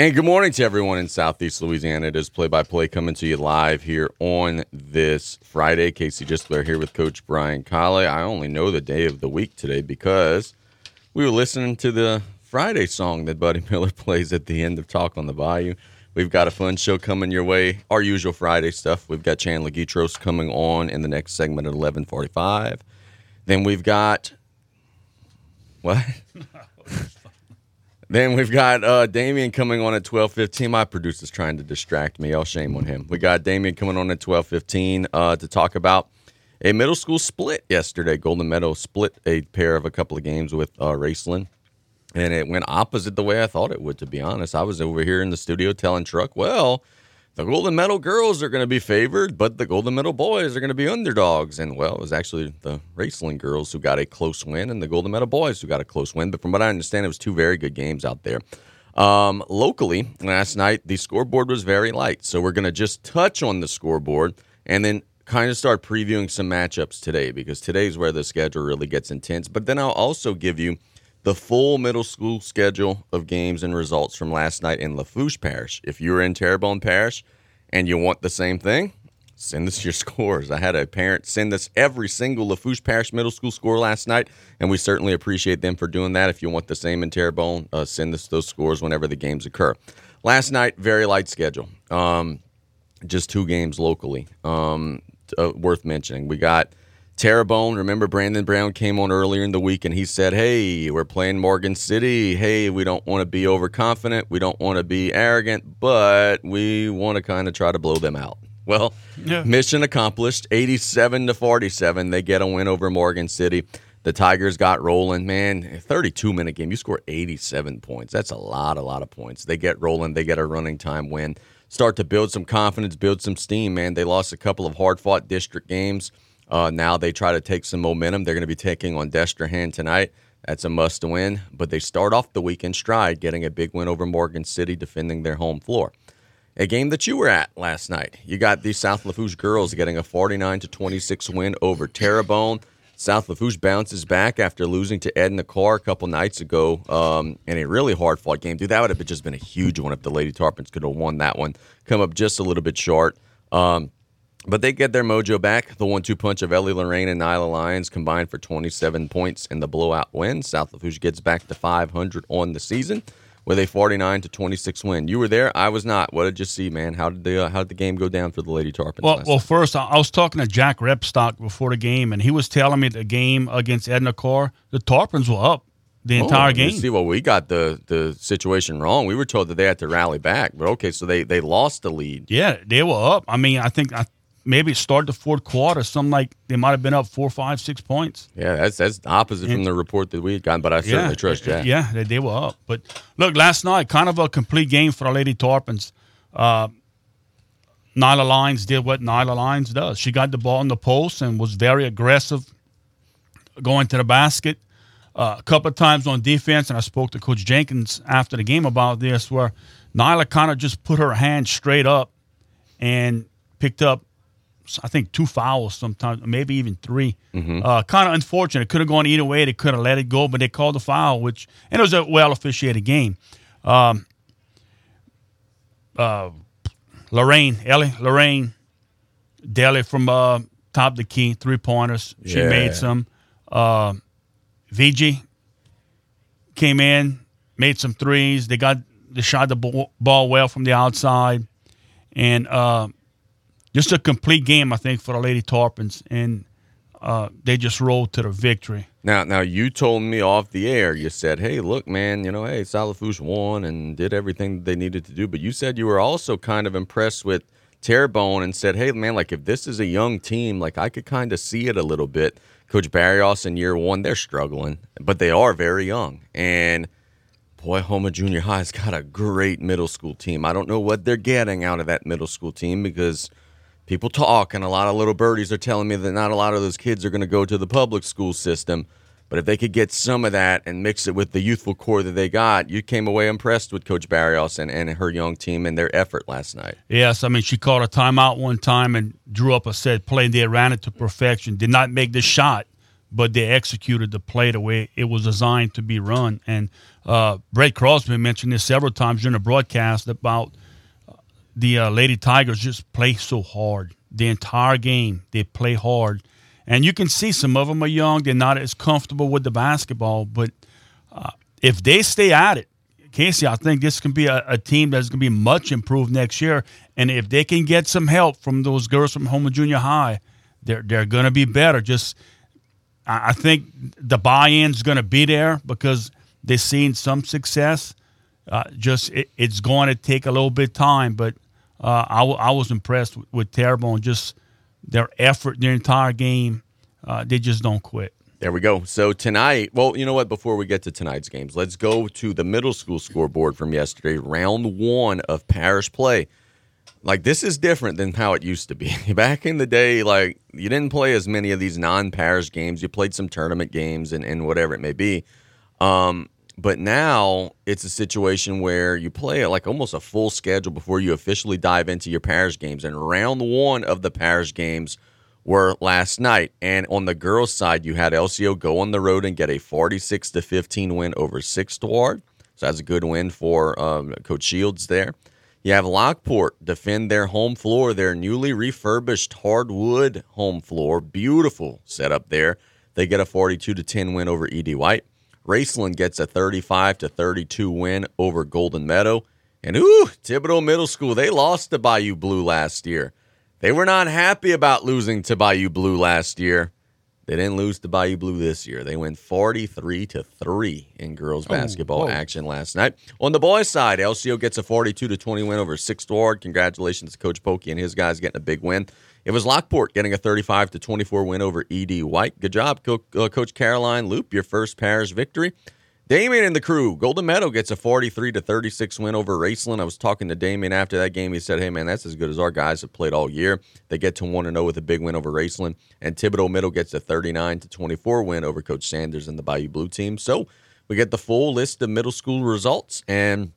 And good morning to everyone in Southeast Louisiana. It is play by play coming to you live here on this Friday. Casey Gisclair here with Coach Brian Callais. I only know the day of the week today because we were listening to the Friday song that Buddy Miller plays at the end of Talk on the Bayou. We've got a fun show coming your way. Our usual Friday stuff. We've got Chandler Guidroz coming on in the next segment at 1145. Then we've got what? Then we've got uh, Damien coming on at twelve fifteen. My producer's trying to distract me. I'll shame on him. We got Damien coming on at twelve fifteen uh, to talk about a middle school split yesterday. Golden Meadow split a pair of a couple of games with uh, Raceland, and it went opposite the way I thought it would. To be honest, I was over here in the studio telling Truck, well, the Golden Meadow girls are going to be favored, but the Golden Meadow boys are going to be underdogs. And well, it was actually the Raceland girls who got a close win, and the Golden Meadow boys who got a close win. But from what I understand, it was two very good games out there. Um, locally, last night the scoreboard was very light, so we're going to just touch on the scoreboard and then kind of start previewing some matchups today because today's where the schedule really gets intense. But then I'll also give you the full middle school schedule of games and results from last night in Lafourche Parish. If you're in Terrebonne Parish and you want the same thing, send us your scores. I had a parent send us every single Lafourche Parish middle school score last night, and we certainly appreciate them for doing that. If you want the same in Terrebonne, uh, send us those scores whenever the games occur. Last night, very light schedule. Um, just two games locally. Um, uh, worth mentioning. We got Terrebonne, remember Brandon Brown came on earlier in the week and he said, Hey, we're playing Morgan City. Hey, we don't want to be overconfident. We don't want to be arrogant, but we want to kind of try to blow them out. Well, yeah. mission accomplished 87 to 47. They get a win over Morgan City. The Tigers got rolling. Man, 32 minute game. You score 87 points. That's a lot, a lot of points. They get rolling. They get a running time win. Start to build some confidence, build some steam, man. They lost a couple of hard fought district games. Uh, now they try to take some momentum. They're going to be taking on Destrehan tonight. That's a must win. But they start off the week in stride, getting a big win over Morgan City, defending their home floor. A game that you were at last night. You got the South Lafourche girls getting a 49 to 26 win over Terrebonne. South Lafourche bounces back after losing to Edna Karr a couple nights ago um, in a really hard fought game. Dude, that would have just been a huge one if the Lady Tarpons could have won that one. Come up just a little bit short. Um, but they get their mojo back. The one two punch of Ellie Lorraine and Nyla Lyons combined for 27 points in the blowout win. South Lafourche gets back to 500 on the season with a 49 to 26 win. You were there. I was not. What did you see, man? How did the uh, how did the game go down for the Lady Tarpons? Well, well, first I was talking to Jack Repstock before the game, and he was telling me the game against Edna Karr, the Tarpons were up the oh, entire oh, game. See, well, we got the the situation wrong. We were told that they had to rally back, but okay, so they they lost the lead. Yeah, they were up. I mean, I think I maybe start the fourth quarter, something like they might have been up four, five, six points. Yeah, that's that's opposite and, from the report that we had gotten, but I certainly yeah, trust Jack. Yeah, they, they, were up. But look, last night, kind of a complete game for our Lady Tarpons. Uh, Nyla Lyons did what Nyla Lyons does. She got the ball in the post and was very aggressive going to the basket. Uh, a couple of times on defense, and I spoke to Coach Jenkins after the game about this, where Nyla kind of just put her hand straight up and picked up I think two fouls sometimes, maybe even 3 mm-hmm. uh, kind of unfortunate. It could have gone either way. They could have let it go, but they called the foul, which and it was a well officiated game. Um, uh, Lorraine, Ellie, Lorraine, Daly from uh, top the key, three pointers. She yeah. made some. Uh, VG came in, made some threes. They got they shot the ball well from the outside, and uh, just a complete game, I think, for the Lady Tarpons, and uh, they just rolled to the victory. Now, now you told me off the air. You said, "Hey, look, man, you know, hey, South Lafourche won and did everything they needed to do." But you said you were also kind of impressed with Terrebonne and said, "Hey, man, like if this is a young team, like I could kind of see it a little bit." Coach Barrios in year one, they're struggling, but they are very young. And boy, Houma Junior High's got a great middle school team. I don't know what they're getting out of that middle school team because people talk, and a lot of little birdies are telling me that not a lot of those kids are going to go to the public school system. But if they could get some of that and mix it with the youthful core that they got, you came away impressed with Coach Barrios and, and her young team and their effort last night. Yes, I mean, she called a timeout one time and drew up a set play. and They ran it to perfection. Did not make the shot, but they executed the play the way it was designed to be run. And uh, Brett Crosby mentioned this several times during the broadcast about the uh, Lady Tigers just play so hard the entire game. They play hard, and you can see some of them are young. They're not as comfortable with the basketball, but uh, if they stay at it, Casey, I think this can be a, a team that's going to be much improved next year. And if they can get some help from those girls from Houma Junior High, they're they're going to be better. Just I think the buy-in is going to be there because they've seen some success. Uh, just it, it's going to take a little bit time, but uh, I, w- I was impressed with, with Terrebonne. Just their effort, their entire game, uh, they just don't quit. There we go. So tonight, well, you know what? Before we get to tonight's games, let's go to the middle school scoreboard from yesterday, round one of parish play. Like this is different than how it used to be. Back in the day, like you didn't play as many of these non-parish games. You played some tournament games and, and whatever it may be. Um, but now it's a situation where you play like almost a full schedule before you officially dive into your parish games. And round one of the parish games were last night. And on the girls' side, you had LCO go on the road and get a 46 to 15 win over Sixth Ward. So that's a good win for um, Coach Shields there. You have Lockport defend their home floor, their newly refurbished hardwood home floor. Beautiful setup there. They get a 42 to 10 win over ED White. Raceland gets a 35 to 32 win over Golden Meadow. And ooh, Thibodaux Middle School, they lost to Bayou Blue last year. They were not happy about losing to Bayou Blue last year. They didn't lose to Bayou Blue this year. They went 43 to 3 in girls oh, basketball oh, action last night. On the boys' side, LCO gets a 42 to 20 win over Sixth Ward. Congratulations to Coach Pokey and his guys getting a big win. It was Lockport getting a 35 to 24 win over ED White. Good job, Co- uh, Coach Caroline Loop, your first parish victory. Damien and the crew. Golden Meadow gets a 43 to 36 win over Raceland. I was talking to Damien after that game. He said, "Hey man, that's as good as our guys have played all year." They get to 1 0 with a big win over Raceland, and Thibodaux Middle gets a 39 to 24 win over Coach Sanders and the Bayou Blue team. So, we get the full list of middle school results and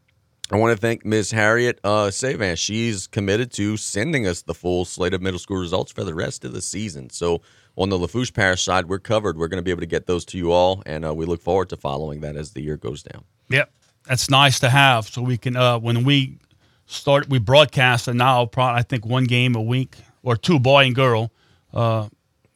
I want to thank Ms. Harriet uh, Savan. She's committed to sending us the full slate of middle school results for the rest of the season. So on the Lafourche Parish side, we're covered. We're going to be able to get those to you all, and uh, we look forward to following that as the year goes down. Yep, that's nice to have. So we can uh, when we start, we broadcast, and now probably I think one game a week or two, boy and girl, uh,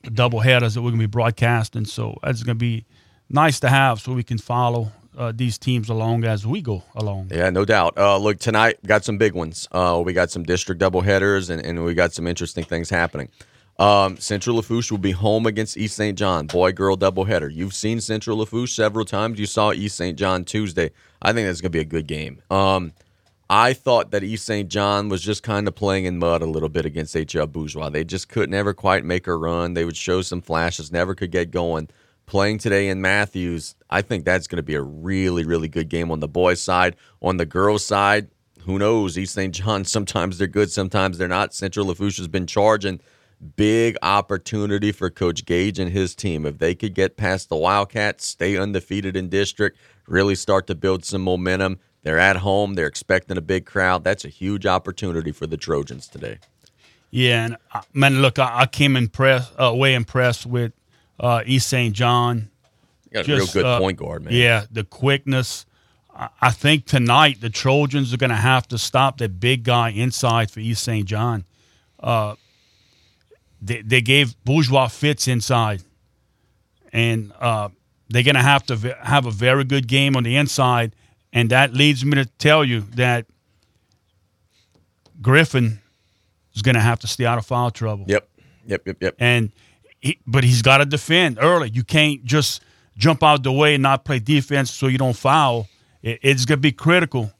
double headers that we're going to be broadcasting. So that's going to be nice to have, so we can follow uh, these teams along as we go along. Yeah, no doubt. Uh, look, tonight got some big ones. Uh, we got some district doubleheaders, and, and we got some interesting things happening. Um, Central Lafourche will be home against East St. John, boy girl doubleheader. You've seen Central Lafourche several times. You saw East St. John Tuesday. I think that's going to be a good game. Um, I thought that East St. John was just kind of playing in mud a little bit against HL Bourgeois. They just could never quite make a run. They would show some flashes, never could get going playing today in Mathews, I think that's going to be a really, really good game on the boys' side. On the girls' side, who knows? East St. John, sometimes they're good, sometimes they're not. Central Lafourche has been charging. Big opportunity for Coach Gage and his team. If they could get past the Wildcats, stay undefeated in district, really start to build some momentum. They're at home. They're expecting a big crowd. That's a huge opportunity for the Trojans today. Yeah, and uh, man, look, I, I came impressed, uh, way impressed with uh, East St. John. You got Just, a real good uh, point guard, man. Yeah, the quickness. I think tonight the Trojans are going to have to stop that big guy inside for East St. John. Uh, they, they gave Bourgeois fits inside, and uh, they're going to have to have a very good game on the inside. And that leads me to tell you that Griffin is going to have to stay out of foul trouble. Yep, yep, yep, yep. And he, but he's got to defend early. You can't just jump out the way and not play defense so you don't foul. It, it's going to be critical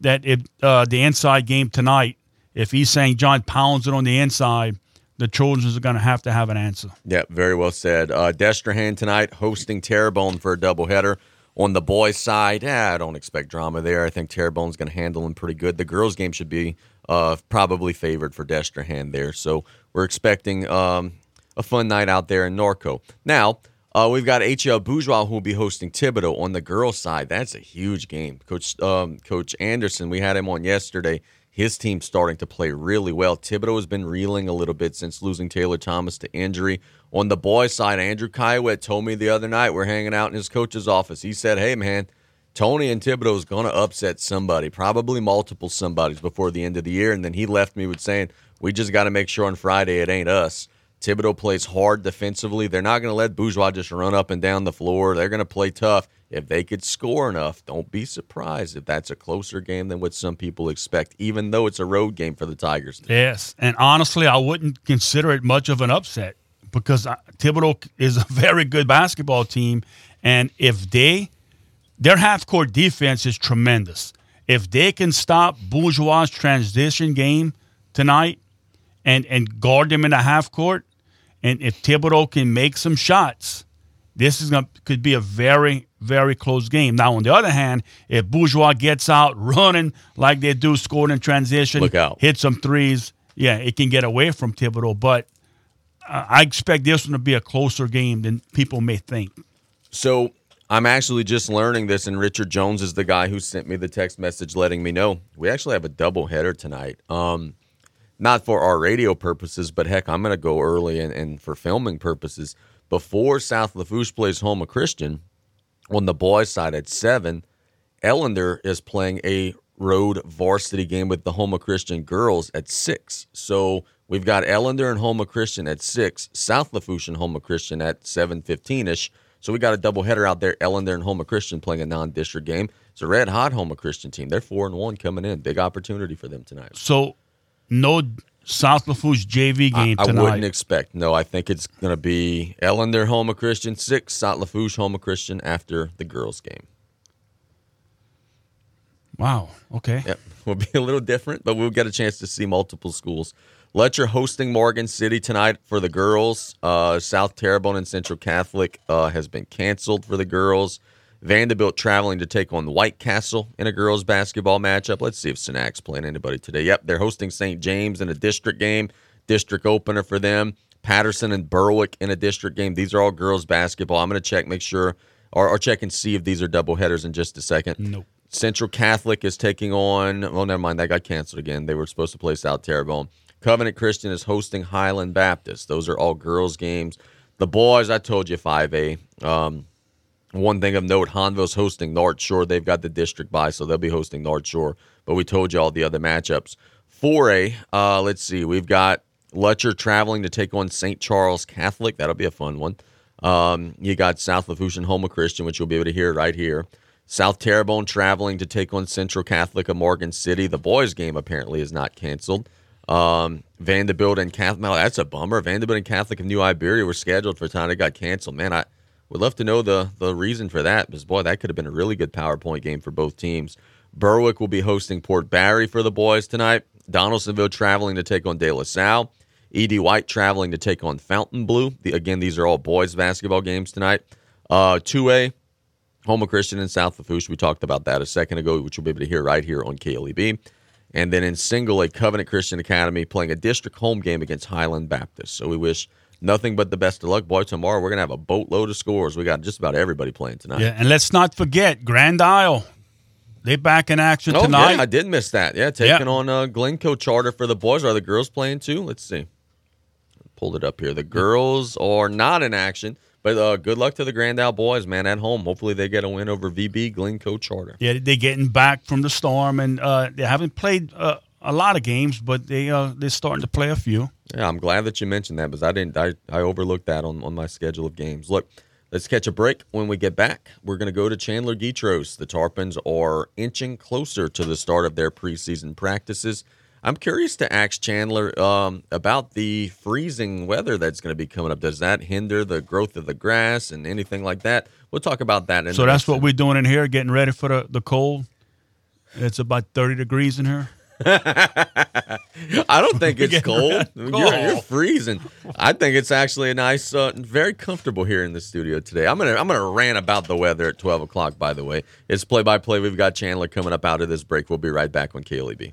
that if uh, the inside game tonight, if he's saying John pounds it on the inside, the Trojans are going to have to have an answer. Yeah, very well said. Uh, Destrehan tonight hosting Terrebonne for a doubleheader. On the boys' side, I don't expect drama there. I think Terrebonne's going to handle him pretty good. The girls' game should be uh, probably favored for Destrehan there. So we're expecting um, a fun night out there in Norco. Now, uh, we've got HL Bourgeois who will be hosting Thibodaux on the girls' side. That's a huge game. Coach um, Coach Anderson, we had him on yesterday. his team's starting to play really well. Thibodaux has been reeling a little bit since losing Taylor Thomas to injury. On the boys' side, Andrew Kywet told me the other night we're hanging out in his coach's office. He said, "Hey, man." Tony and Thibodaux is going to upset somebody, probably multiple somebodies before the end of the year. And then he left me with saying, we just got to make sure on Friday it ain't us. Thibodaux plays hard defensively. They're not going to let Bourgeois just run up and down the floor. They're going to play tough. If they could score enough, don't be surprised if that's a closer game than what some people expect, even though it's a road game for the Tigers. Yes. And honestly, I wouldn't consider it much of an upset because uh, Thibodaux is a very good basketball team. And if they their half court defense is tremendous. If they can stop Bourgeois' transition game tonight and, and guard them in the half court, and if Thibodaux can make some shots, this is gonna could be a very very close game. Now, on the other hand, if Bourgeois gets out running like they do, scoring in transition, Look out. hit some threes, yeah, it can get away from Thibodaux. But uh, I expect this one to be a closer game than people may think. So I'm actually just learning this, and Richard Jones is the guy who sent me the text message letting me know we actually have a double header tonight. Um, not for our radio purposes, but heck, I'm going to go early and, and for filming purposes. Before South Lafourche plays home Houma Christian, on the boys' side at seven, Ellender is playing a road varsity game with the Houma Christian girls at six. So we've got Ellender and Houma Christian at six, South Lafourche and Houma Christian at seven fifteen ish. So we got a doubleheader out there. Ellender and Houma Christian playing a non-district game. It's a red hot Houma Christian team. They're four and one coming in. Big opportunity for them tonight. So, no South Lafourche JV game I, I tonight. wouldn't expect. No, I think it's going to be Ellender Houma Christian six, South Lafourche home Houma Christian after the girls game. wow. Okay. Yep, will be a little different, but we'll get a chance to see multiple schools. Lutcher hosting Morgan City tonight for the girls. Uh, South Terrebonne and Central Catholic uh, has been canceled for the girls. Vanderbilt traveling to take on White Castle in a girls basketball matchup. Let's see if Synac's playing anybody today. Yep, they're hosting St. James in a district game, district opener for them. Patterson and Berwick in a district game. These are all girls basketball. I'm going to check, make sure, or, or check and see if these are double headers in just a second. Nope. Central Catholic is taking on. Oh, never mind. That got canceled again. They were supposed to play South Terrebonne. Covenant Christian is hosting Highland Baptist. Those are all girls' games. The boys, I told you, 5A. Um, one thing of note, Hahnville's hosting North Shore. They've got the district by, so they'll be hosting North Shore. But we told you all the other matchups. 4A, uh, let's see. We've got Lutcher traveling to take on St. Charles Catholic. That'll be a fun one. Um, you got South Lafourche and Houma Christian, which you'll be able to hear right here. South Terrebonne traveling to take on Central Catholic of Morgan City. The boys' game apparently is not canceled. Um, Vanderbilt and Catholic. Well, that's a bummer. Vanderbilt and Catholic of New Iberia were scheduled for time. It got canceled. Man, I would love to know the the reason for that. Because boy, that could have been a really good PowerPoint game for both teams. Berwick will be hosting Port Barre for the boys tonight. Donaldsonville traveling to take on De La Salle. Ed White traveling to take on Fontainebleau. The, again, these are all boys basketball games tonight. Uh, 2A, Houma Christian and South Lafourche. We talked about that a second ago, which you'll be able to hear right here on KLEB. And then in single, a Covenant Christian Academy playing a district home game against Highland Baptist. So we wish nothing but the best of luck. Boy, tomorrow we're going to have a boatload of scores. We got just about everybody playing tonight. Yeah, and let's not forget Grand Isle. They back in action Oh, tonight. yeah, I did miss that. Yeah, taking on uh, Glencoe Charter for the boys. Are the girls playing too? Let's see. Pulled it up here. The girls are not in action, but uh, good luck to the Grand Isle boys, man, at home. Hopefully they get a win over VB Glencoe Charter. Yeah, they're getting back from the storm, and uh, they haven't played uh, a lot of games, but they uh, they're starting to play a few. Yeah, I'm glad that you mentioned that because I didn't. I, I overlooked that on, on my schedule of games. Look, let's catch a break. When we get back, we're going to go to Chandler Guidroz. The Tarpons are inching closer to the start of their preseason practices. I'm curious to ask Chandler um, about the freezing weather that's going to be coming up. Does that hinder the growth of the grass and anything like that? We'll talk about that. In So that's what we're doing in here, getting ready for the, the cold. It's about 30 degrees in here. I don't think it's Getting cold. You're, you're freezing. I think it's actually a nice, uh, very comfortable here in the studio today. I'm gonna I'm gonna rant about the weather at 12 o'clock. By the way, it's play by play. We've got Chandler coming up out of this break. We'll be right back on KLEB.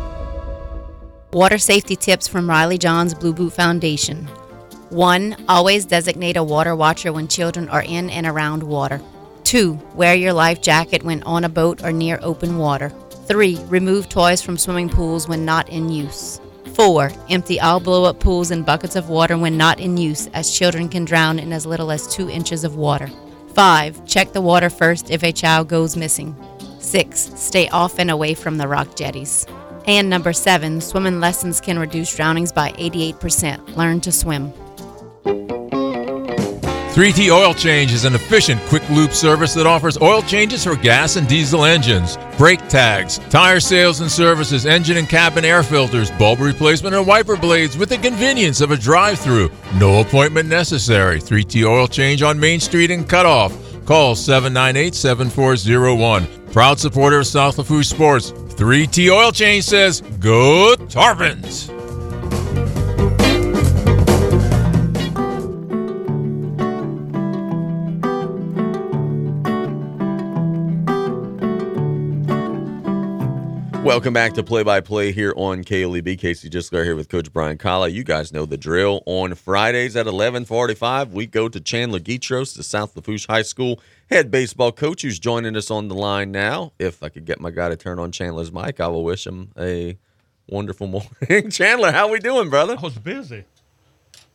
Water safety tips from Riley Johns Blue Boot Foundation. 1. Always designate a water watcher when children are in and around water. 2. Wear your life jacket when on a boat or near open water. 3. Remove toys from swimming pools when not in use. 4. Empty all blow up pools and buckets of water when not in use, as children can drown in as little as 2 inches of water. 5. Check the water first if a child goes missing. 6. Stay off and away from the rock jetties. And number 7. Swimming lessons can reduce drownings by 88%. Learn to swim. 3T Oil Change is an efficient, quick loop service that offers oil changes for gas and diesel engines, brake tags, tire sales and services, engine and cabin air filters, bulb replacement, and wiper blades with the convenience of a drive through. No appointment necessary. 3T Oil Change on Main Street in Cutoff. Call 798 7401. Proud supporter of South Lafourche Sports. 3T Oil Change says, Go Tarpons! Welcome back to Play by Play here on KLEB. Casey Gisclair here with Coach Brian Callais. You guys know the drill. On Fridays at 11:45, we go to Chandler Guidroz, the South Lafourche High School head baseball coach, who's joining us on the line now. If I could get my guy to turn on Chandler's mic, I will wish him a wonderful morning. Chandler, how we doing, brother? I was busy.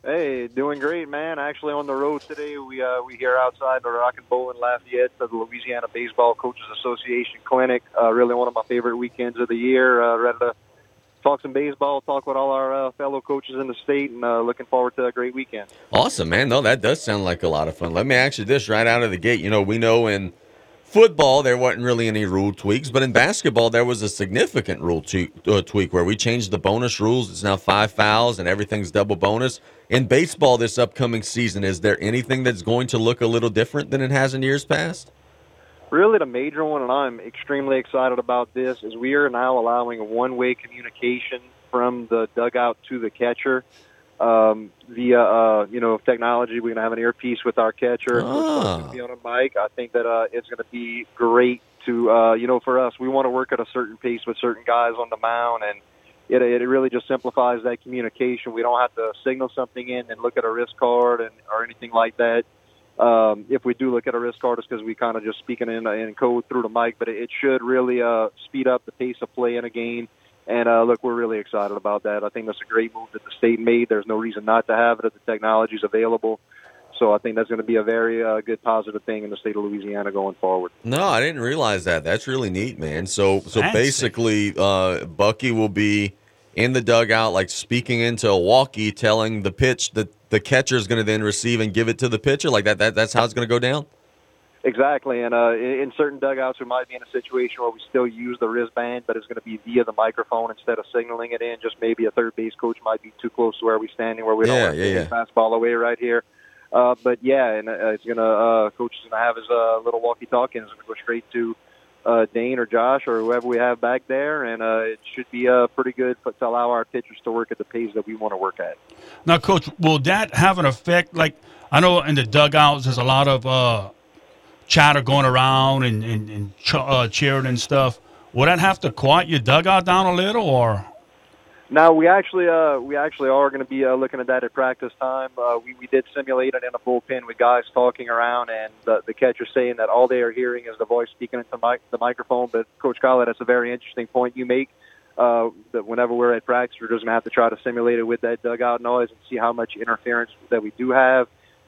Hey, doing great, man. Actually, on the road today, we uh, we here outside the Rock and Bowl in Lafayette for the Louisiana Baseball Coaches Association Clinic. Uh, really, one of my favorite weekends of the year. Uh, ready to talk some baseball, talk with all our uh, fellow coaches in the state, and uh, looking forward to a great weekend. Awesome, man. No, that does sound like a lot of fun. Let me ask you this right out of the gate. You know, we know in football there wasn't really any rule tweaks, but in basketball there was a significant rule t- uh, tweak where we changed the bonus rules. It's now five fouls and everything's double bonus. In baseball this upcoming season, is there anything that's going to look a little different than it has in years past? Really, the major one, and I'm extremely excited about this, is we are now allowing one-way communication from the dugout to the catcher um, via uh, you know technology. We're gonna have an earpiece with our catcher. Ah. Be on a mic. I think that uh, it's gonna be great to uh, you know for us. We want to work at a certain pace with certain guys on the mound, and it it really just simplifies that communication. We don't have to signal something in and look at a wrist card and or anything like that. Um, if we do look at a wrist card, it's because we kind of just speaking in, in code through the mic, but it, it should really uh, speed up the pace of play in a game. And uh, look, we're really excited about that. I think that's a great move that the state made. There's no reason not to have it if the technology's available. So I think that's going to be a very uh, good positive thing in the state of Louisiana going forward. No, I didn't realize that. That's really neat, man. So so Fancy. basically, uh, Bucky will be in the dugout, like speaking into a walkie, telling the pitch that the catcher is going to then receive and give it to the pitcher. Like that. That that's how it's going to go down. Exactly, and uh, in in certain dugouts, we might be in a situation where we still use the wristband, but it's going to be via the microphone instead of signaling it in. Just maybe a third base coach might be too close to where we're standing, where we don't want to yeah, take yeah. the fastball away right here. Uh, but yeah, and uh, it's gonna uh, coach is gonna have his uh, little walkie-talkie, and it's gonna go straight to uh, Dane or Josh or whoever we have back there, and uh, it should be uh, pretty good for, to allow our pitchers to work at the pace that we want to work at. Now, coach, will that have an effect? Like I know in the dugouts, there's a lot of uh, chatter going around and, and, and ch- uh, cheering and stuff. Will that have to quiet your dugout down a little, or Now we actually uh, we actually are going to be uh, looking at that at practice time. Uh, we we did simulate it in a bullpen with guys talking around and the, the catcher saying that all they are hearing is the voice speaking into mic, the microphone. But Coach Callais, that's a very interesting point you make. Uh, that whenever we're at practice, we're just going to have to try to simulate it with that dugout noise and see how much interference that we do have.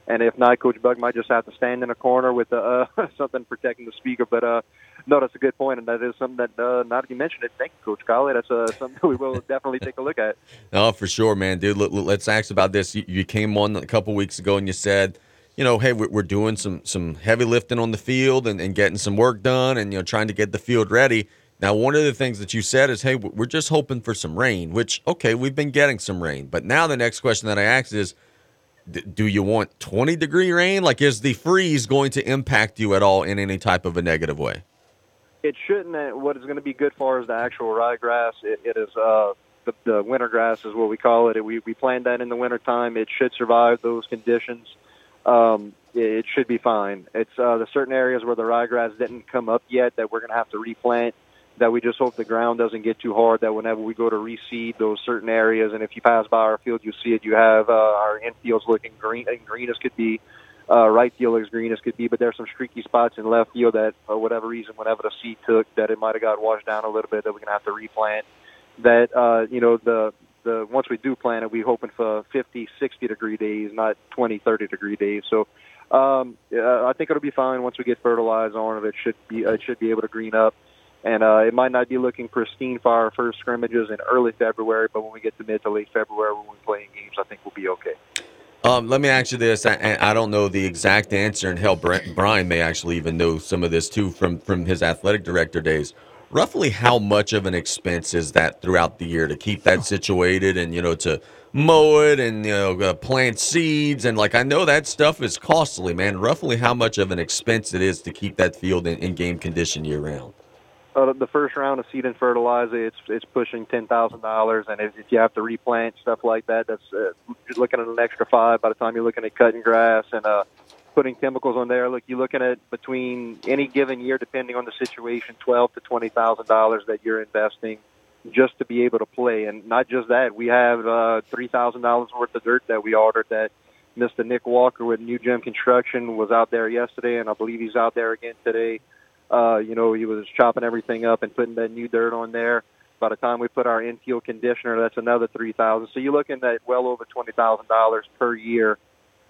And if not, Coach Bug might just have to stand in a corner with uh, something protecting the speaker. But uh, no, that's a good point, and that is something that uh, now that you mentioned it, thank you, Coach Callais. That's uh, something we will definitely take a look at. No, for sure, man, dude. Let, let's ask about this. You, you came on a couple weeks ago and you said, you know, hey, we're, we're doing some some heavy lifting on the field and, and getting some work done, and you know, trying to get the field ready. Now, one of the things that you said is, hey, we're just hoping for some rain, which, okay, we've been getting some rain. But now the next question that I ask is, do you want 20 degree rain? Like, is the freeze going to impact you at all in any type of a negative way? It shouldn't. What is going to be good for is the actual ryegrass. It, it is uh, the, the winter grass is what we call it. We we plant that in the wintertime. It should survive those conditions. Um, it, it should be fine. It's uh, the certain areas where the ryegrass didn't come up yet that we're going to have to replant. That we just hope the ground doesn't get too hard. That whenever we go to reseed those certain areas, and if you pass by our field, you see it. You have uh, our infields looking green, and green as could be. Uh, right field looks green as could be, but there's some streaky spots in left field that, for whatever reason, whenever the seed took, that it might have got washed down a little bit. That we're gonna have to replant. That uh, you know the the once we do plant it, we hoping for 50, 60 degree days, not 20, 30 degree days. So um, uh, I think it'll be fine once we get fertilizer on it. It should be it should be able to green up, and uh, it might not be looking pristine for our first scrimmages in early February, but when we get to mid to late February when we're playing games, I think we'll be okay. Um, let me ask you this. I, I don't know the exact answer, and hell, Brent, Brian may actually even know some of this too from from his athletic director days. Roughly, how much of an expense is that throughout the year to keep that situated, and you know to mow it and you know uh, plant seeds and like I know that stuff is costly, man. Roughly, how much of an expense it is to keep that field in, in game condition year round? Uh, the first round of seed and fertilizer, it's it's pushing ten thousand dollars, and if, if you have to replant stuff like that, that's uh, you're looking at an extra five. By the time you're looking at cutting grass and uh, putting chemicals on there, look, you're looking at between any given year, depending on the situation, twelve to twenty thousand dollars that you're investing just to be able to play. And not just that, we have uh, three thousand dollars worth of dirt that we ordered that Mr. Nick Walker with New Gem Construction was out there yesterday, and I believe he's out there again today. Uh, you know, he was chopping everything up and putting that new dirt on there. By the time we put our infield conditioner, that's another three thousand. So you're looking at well over twenty thousand dollars per year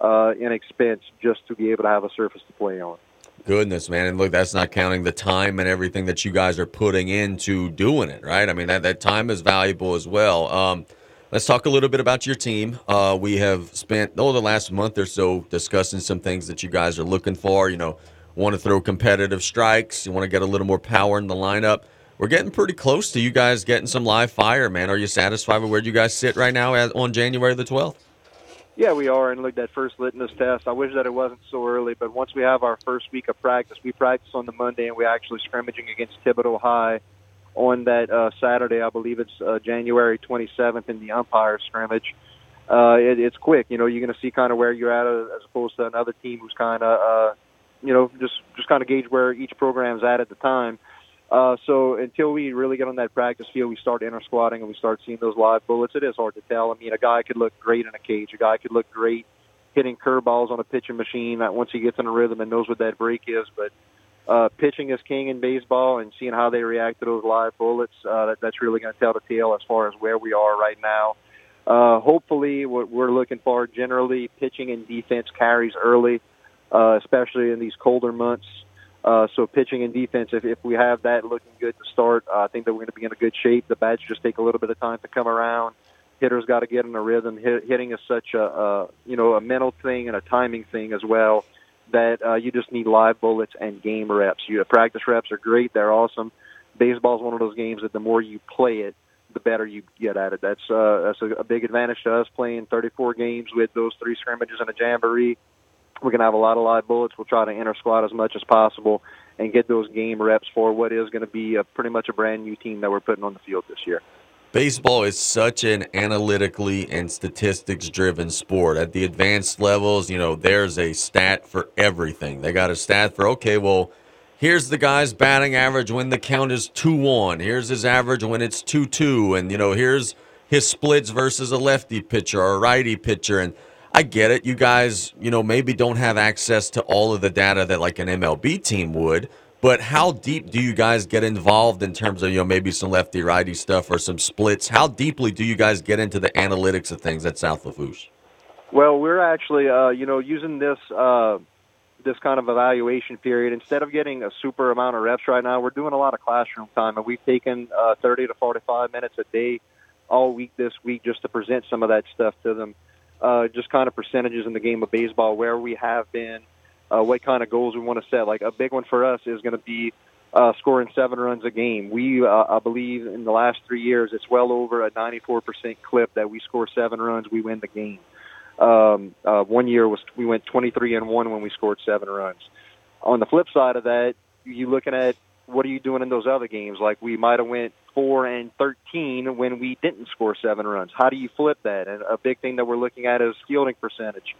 uh, in expense just to be able to have a surface to play on. Goodness, man. And look, that's not counting the time and everything that you guys are putting into doing it, right? I mean, that, that time is valuable as well. Um, let's talk a little bit about your team. Uh, we have spent, oh, the last month or so discussing some things that you guys are looking for. You know, want to throw competitive strikes, you want to get a little more power in the lineup. We're getting pretty close to you guys getting some live fire, man. Are you satisfied with where you guys sit right now as, on January the 12th? Yeah, we are, and look that first litmus test. I wish that it wasn't so early, but once we have our first week of practice, we practice on the Monday, and we're actually scrimmaging against Thibodaux High on that uh, Saturday. I believe it's uh, January 27th in the umpire scrimmage. Uh, it, it's quick, you know. You're going to see kind of where you're at, uh, as opposed to another team who's kind of, uh, you know, just just kind of gauge where each program's at at the time. Uh, so until we really get on that practice field, we start inter squatting and we start seeing those live bullets. It is hard to tell. I mean, a guy could look great in a cage. A guy could look great hitting curveballs on a pitching machine. That once he gets in a rhythm and knows what that break is, but uh, pitching is king in baseball, and seeing how they react to those live bullets, uh, that, that's really going to tell the tale as far as where we are right now. Uh, hopefully, what we're looking for generally, pitching and defense carries early, uh, especially in these colder months. Uh, so pitching and defense, if, if we have that looking good to start, uh, I think that we're going to be in a good shape. The bats just take a little bit of time to come around. Hitters got to get in a rhythm. Hit, hitting is such a, a you know a mental thing and a timing thing as well that uh, you just need live bullets and game reps. You practice reps are great; they're awesome. Baseball is one of those games that the more you play it, the better you get at it. That's uh, that's a, a big advantage to us playing 34 games with those three scrimmages and a jamboree we're going to have a lot of live bullets. We'll try to inter squad as much as possible and get those game reps for what is going to be a, pretty much a brand new team that we're putting on the field this year. Baseball is such an analytically and statistics driven sport. At the advanced levels, you know, there's a stat for everything. They got a stat for, okay, well, here's the guy's batting average when the count is 2 1. Here's his average when it's 2 2. And, you know, here's his splits versus a lefty pitcher or a righty pitcher. And, I get it. You guys, you know, maybe don't have access to all of the data that like an MLB team would. But how deep do you guys get involved in terms of you know maybe some lefty righty stuff or some splits? How deeply do you guys get into the analytics of things at South Lafourche? Well, we're actually uh, you know using this uh, this kind of evaluation period instead of getting a super amount of reps right now. We're doing a lot of classroom time, and we've taken uh, 30 to 45 minutes a day all week this week just to present some of that stuff to them uh, just kind of percentages in the game of baseball, where we have been, uh, what kind of goals we want to set. Like a big one for us is going to be uh, scoring seven runs a game. We, uh, I believe, in the last three years, it's well over a 94% clip that we score seven runs, we win the game. Um, uh, one year was we went 23 and one when we scored seven runs. On the flip side of that, you looking at what are you doing in those other games? Like we might have went four and 13 when we didn't score seven runs. How do you flip that? And a big thing that we're looking at is fielding percentage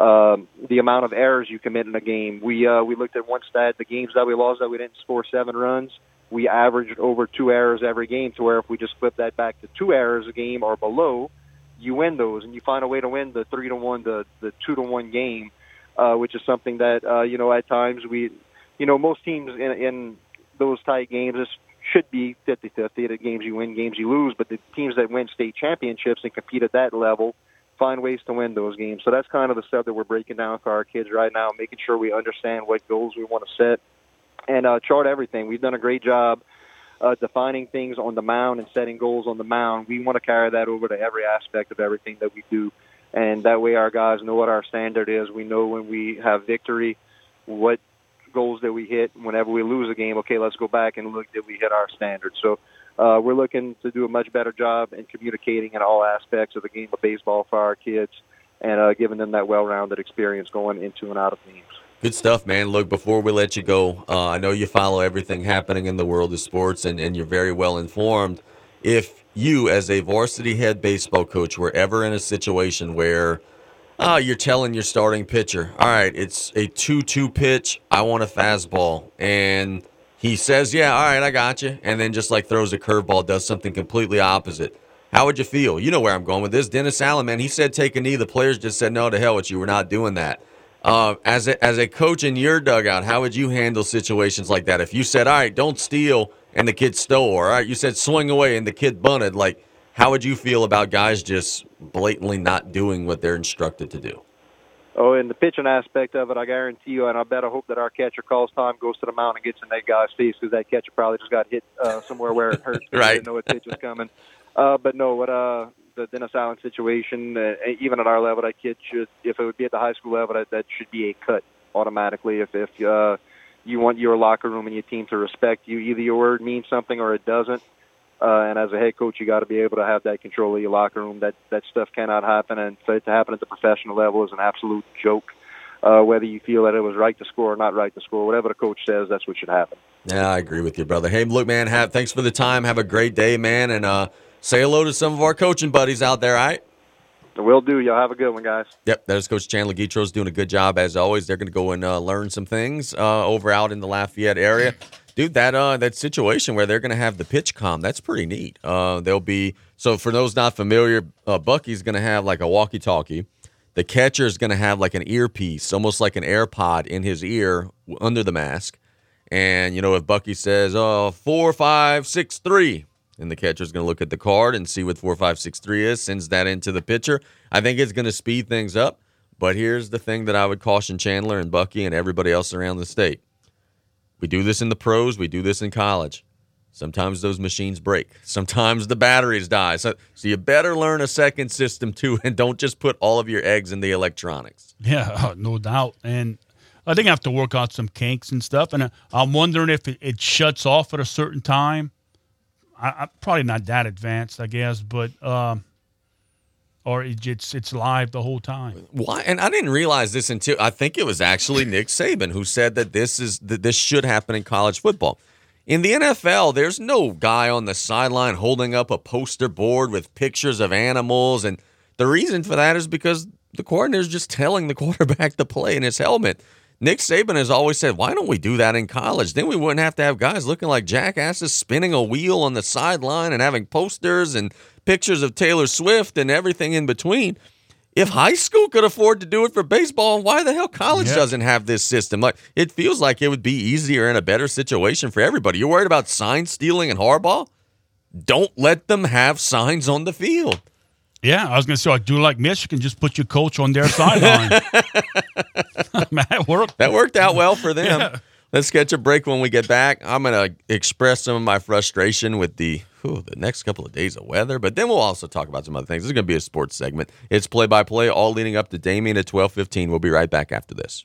um, the amount of errors you commit in a game. We uh, we looked at one stat: the games that we lost that we didn't score seven runs, we averaged over two errors every game. To where if we just flip that back to two errors a game or below, you win those, and you find a way to win the three to one, the the two to one game, uh, which is something that uh, you know at times we, you know, most teams in, in those tight games. This should be 50-50. The games you win, games you lose. But the teams that win state championships and compete at that level, find ways to win those games. So that's kind of the stuff that we're breaking down for our kids right now, making sure we understand what goals we want to set and uh, chart everything. We've done a great job uh, defining things on the mound and setting goals on the mound. We want to carry that over to every aspect of everything that we do. And that way our guys know what our standard is. We know when we have victory, what goals that we hit. Whenever we lose a game, okay, let's go back and look did we hit our standards. So uh, we're looking to do a much better job in communicating in all aspects of the game of baseball for our kids and uh, giving them that well-rounded experience going into and out of games. Good stuff, man. Look, before we let you go, uh, I know you follow everything happening in the world of sports and, and you're very well informed. If you, as a varsity head baseball coach, were ever in a situation where uh, you're telling your starting pitcher, all right, it's a 2 2 pitch, I want a fastball, and he says, "Yeah, all right, I got you," and then just like throws a curveball, does something completely opposite. How would you feel? You know where I'm going with this. Dennis Allen, man, he said take a knee. The players just said no to hell with you. We're not doing that. Uh, as a, as a coach in your dugout, how would you handle situations like that? If you said, "All right, don't steal," and the kid stole, all right, you said swing away and the kid bunted, like how would you feel about guys just blatantly not doing what they're instructed to do? Oh, in the pitching aspect of it, I guarantee you, and I bet I hope that our catcher calls time, goes to the mound, and gets in that guy's face because that catcher probably just got hit uh, somewhere where it hurts. right. Didn't know what pitch was coming. Uh, but no, what uh, the Dennis Allen situation, uh, even at our level, that kid should, if it would be at the high school level, that, that should be a cut automatically. If if uh, you want your locker room and your team to respect you, either your word means something or it doesn't. Uh, and as a head coach, you got to be able to have that control of your locker room. That that stuff cannot happen, and for it to happen at the professional level is an absolute joke. Uh, whether you feel that it was right to score or not right to score, whatever the coach says, that's what should happen. Yeah, I agree with you, brother. Hey, look, man, have thanks for the time. Have a great day, man, and uh, say hello to some of our coaching buddies out there. All right. Will do. Y'all have a good one, guys. Yep, there's Coach Chandler Guidroz doing a good job as always. They're going to go and uh, learn some things uh, over out in the Lafayette area dude, that uh, that situation where they're going to have the PitchCom, that's pretty neat. Uh, they'll be so for those not familiar, uh, Bucky's going to have like a walkie-talkie. The catcher is going to have like an earpiece, almost like an AirPod in his ear under the mask. And you know, if Bucky says, "Oh, four, five, six, three," and the catcher's going to look at the card and see what four, five, six, three is, sends that into the pitcher. I think it's going to speed things up. But here's the thing that I would caution Chandler and Bucky and everybody else around the state we do this in the pros, we do this in college. Sometimes those machines break. Sometimes the batteries die. So, so you better learn a second system too, and don't just put all of your eggs in the electronics. Yeah, no doubt. And I think I have to work out some kinks and stuff. And I'm wondering if it, it shuts off at a certain time. I, am probably not that advanced, I guess, but um, or it's it's live the whole time. Why? And I didn't realize this until I think it was actually Nick Saban who said that this is that this should happen in college football. In the NFL, there's no guy on the sideline holding up a poster board with pictures of animals, and the reason for that is because the coordinator is just telling the quarterback to play in his helmet. Nick Saban has always said, "Why don't we do that in college? Then we wouldn't have to have guys looking like jackasses spinning a wheel on the sideline and having posters and pictures of Taylor Swift and everything in between. If high school could afford to do it for baseball, why the hell college yeah. doesn't have this system? Like it feels like it would be easier and a better situation for everybody. You're worried about sign stealing and Harbaugh? Don't let them have signs on the field. Yeah, I was going to say, I do like Michigan. Just put your coach on their sideline. that worked. That worked out well for them. Yeah. Let's catch a break when we get back. I'm going to express some of my frustration with the whew, the next couple of days of weather, but then we'll also talk about some other things. This is going to be a sports segment. It's play by play, all leading up to Damien at 12:15. We'll be right back after this.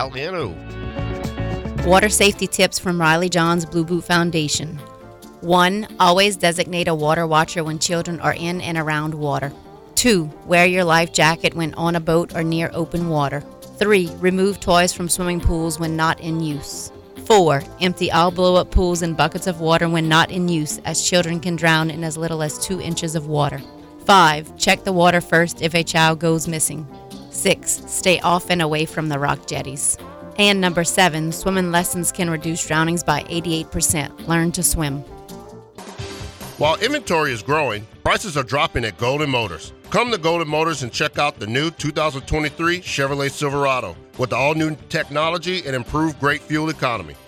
Galliano. Water safety tips from Riley Johns Blue Boot Foundation. 1. Always designate a water watcher when children are in and around water. 2. Wear your life jacket when on a boat or near open water. 3. Remove toys from swimming pools when not in use. 4. Empty all blow up pools and buckets of water when not in use, as children can drown in as little as 2 inches of water. 5. Check the water first if a child goes missing. 6. Stay off and away from the rock jetties. And number 7. Swimming lessons can reduce drownings by 88%. Learn to swim. While inventory is growing, prices are dropping at Golden Motors. Come to Golden Motors and check out the new 2023 Chevrolet Silverado with all new technology and improved great fuel economy.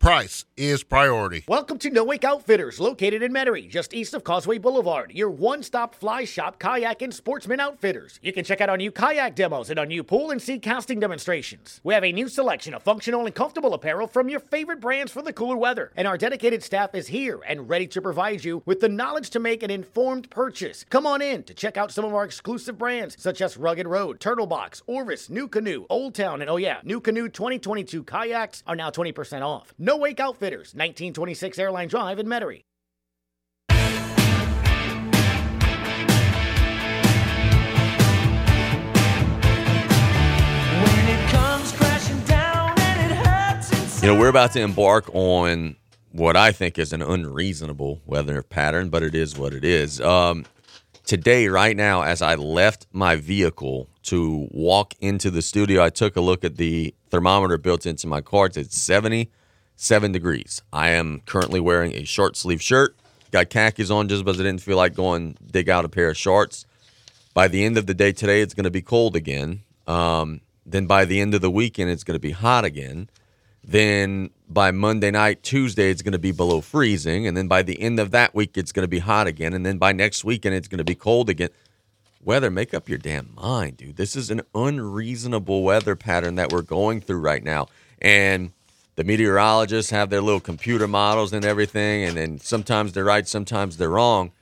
Price is priority. Welcome to No Wake Outfitters, located in Metairie, just east of Causeway Boulevard. Your one-stop fly shop, kayak, and sportsman outfitters. You can check out our new kayak demos and our new pool and sea casting demonstrations. We have a new selection of functional and comfortable apparel from your favorite brands for the cooler weather. And our dedicated staff is here and ready to provide you with the knowledge to make an informed purchase. Come on in to check out some of our exclusive brands, such as Rugged Road, Turtle Box, Orvis, NuCanoe, Old Town, and oh yeah, NuCanoe 2022 kayaks are now 20% off. Wake Outfitters, 1926 Airline Drive in Metairie. You know, we're about to embark on what I think is an unreasonable weather pattern, but it is what it is. Um, today, right now, as I left my vehicle to walk into the studio, I took a look at the thermometer built into my car. It's 77 degrees. I am currently wearing a short sleeve shirt. Got khakis on just because I didn't feel like going dig out a pair of shorts. By the end of the day today, it's going to be cold again. Um, then by the end of the weekend, it's going to be hot again. Then by Monday night, Tuesday, it's going to be below freezing. And then by the end of that week, it's going to be hot again. And then by next weekend, it's going to be cold again. Weather, make up your damn mind, dude. This is an unreasonable weather pattern that we're going through right now. And the meteorologists have their little computer models and everything. And then sometimes they're right, sometimes they're wrong.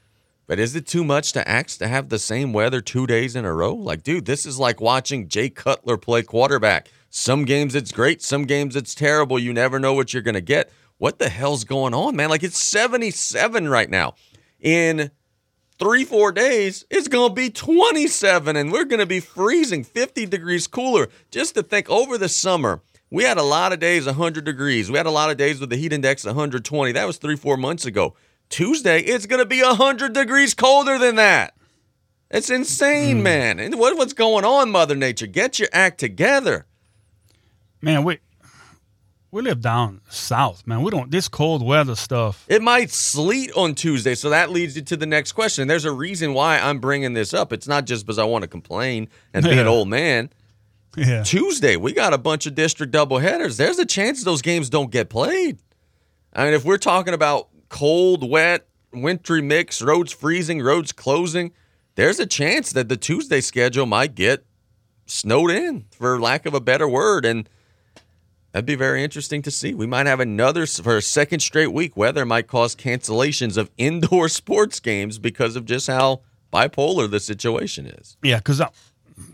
But is it too much to ask to have the same weather two days in a row? Like, dude, this is like watching Jay Cutler play quarterback. Some games it's great, some games it's terrible. You never know what you're going to get. What the hell's going on, man? Like, it's 77 right now. In three, four days, it's going to be 27, and we're going to be freezing 50 degrees cooler. Just to think over the summer, we had a lot of days 100 degrees. We had a lot of days with the heat index 120. That was three, four months ago. Tuesday, it's going to be 100 degrees colder than that. It's insane, hmm. man. And what, what's going on, Mother Nature? Get your act together. Man, we we live down south, man. We don't this cold weather stuff. It might sleet on Tuesday, so that leads you to the next question. There's a reason why I'm bringing this up. It's not just because I want to complain and be an old man. Yeah. Tuesday, we got a bunch of district doubleheaders. There's a chance those games don't get played. I mean, if we're talking about cold, wet, wintry mix, roads freezing, roads closing, there's a chance that the Tuesday schedule might get snowed in, for lack of a better word. And that'd be very interesting to see. We might have another, for a second straight week, weather might cause cancellations of indoor sports games because of just how bipolar the situation is. Yeah, because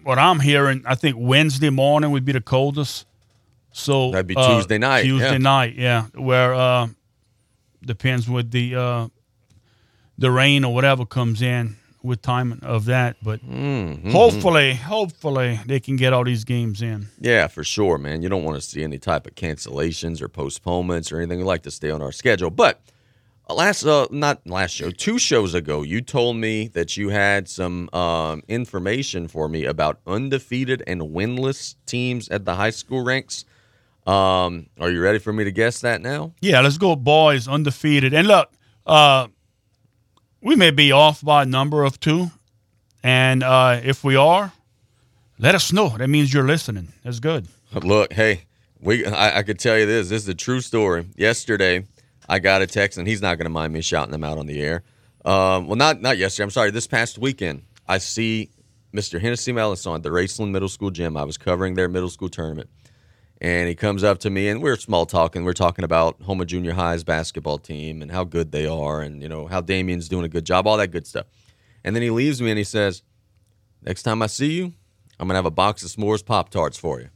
what I'm hearing, I think Wednesday morning would be the coldest. So That'd be uh, Tuesday night, Tuesday yeah. night, yeah. Where uh, depends with the uh, the rain or whatever comes in with timing of that. But Mm-hmm. hopefully, hopefully they can get all these games in. Yeah, for sure, man. You don't want to see any type of cancellations or postponements or anything. We like to stay on our schedule. But Last, uh, not last show, two shows ago, you told me that you had some um, information for me about undefeated and winless teams at the high school ranks. Um, are you ready for me to guess that now? Yeah, let's go boys undefeated. And look, uh, we may be off by a number of two, and uh, if we are, let us know. That means you're listening. That's good. Look, hey, we I, I could tell you this. This is a true story. Yesterday, I got a text, and he's not going to mind me shouting them out on the air. Um, well, not not yesterday. I'm sorry. This past weekend, I see Mr. Hennessy Melisson at the Raceland Middle School gym. I was covering their middle school tournament, and he comes up to me, and we're small talking. We're talking about Houma Junior High's basketball team and how good they are, and you know how Damien's doing a good job, all that good stuff. And then he leaves me, and he says, "Next time I see you, I'm gonna have a box of s'mores Pop Tarts for you."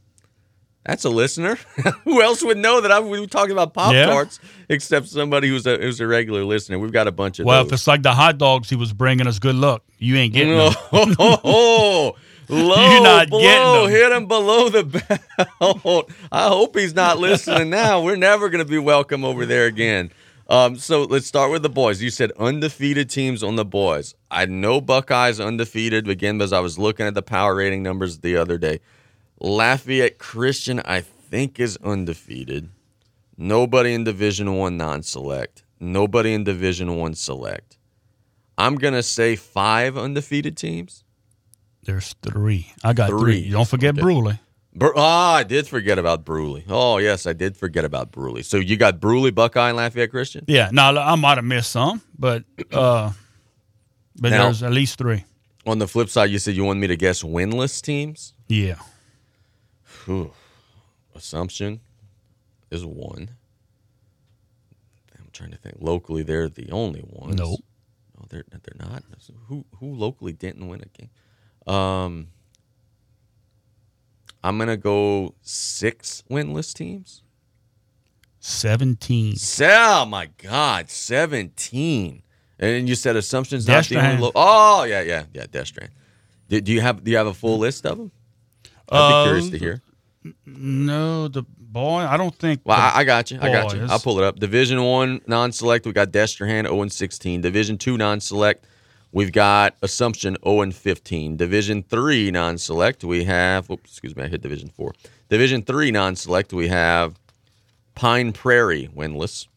That's a listener. Who else would know that I'm we were talking about Pop Tarts except somebody who's a who's a regular listener? We've got a bunch of Well, if it's like the hot dogs he was bringing us, good luck. You ain't getting them. oh, low You're not blow, getting them. hit him below the belt. I hope he's not listening now. We're never going to be welcome over there again. Um, so let's start with the boys. You said undefeated teams on the boys. I know Buckeyes undefeated again because I was looking at the power rating numbers the other day. Lafayette Christian, I think, is undefeated. Nobody in Division One non-select. Nobody in Division One select. I'm gonna say five undefeated teams. There's three. I got Three. three. Don't forget Okay. Brusly. Bru- ah, I did forget about Brusly. Oh yes, I did forget about Brusly. So you got Brusly, Buckeye, and Lafayette Christian. Yeah. Now I might have missed some, but uh, but Now- there's at least three. On the flip side, you said you wanted me to guess winless teams. Yeah. Whew. Assumption is one. I'm trying to think. Locally, they're the only ones. Nope. Oh, they're they're not. Who who locally didn't win a game? Um, I'm gonna go six winless teams. Seventeen. Se- Oh my God, seventeen! And you said assumptions not the only. Lo- oh yeah, yeah, yeah. Destrehan. Do, do you have do you have a full list of them? I'd be curious Um, to hear. No, the boy. I don't think. Well, I, I got you. I got you. I'll pull it up. Division one non-select. We got Destrehan 0 and 16. Division two non-select. We've got Assumption 0 and 15. Division three non-select. We have. Oops, excuse me. I hit Division four. Division three non-select. We have Pine Prairie winless.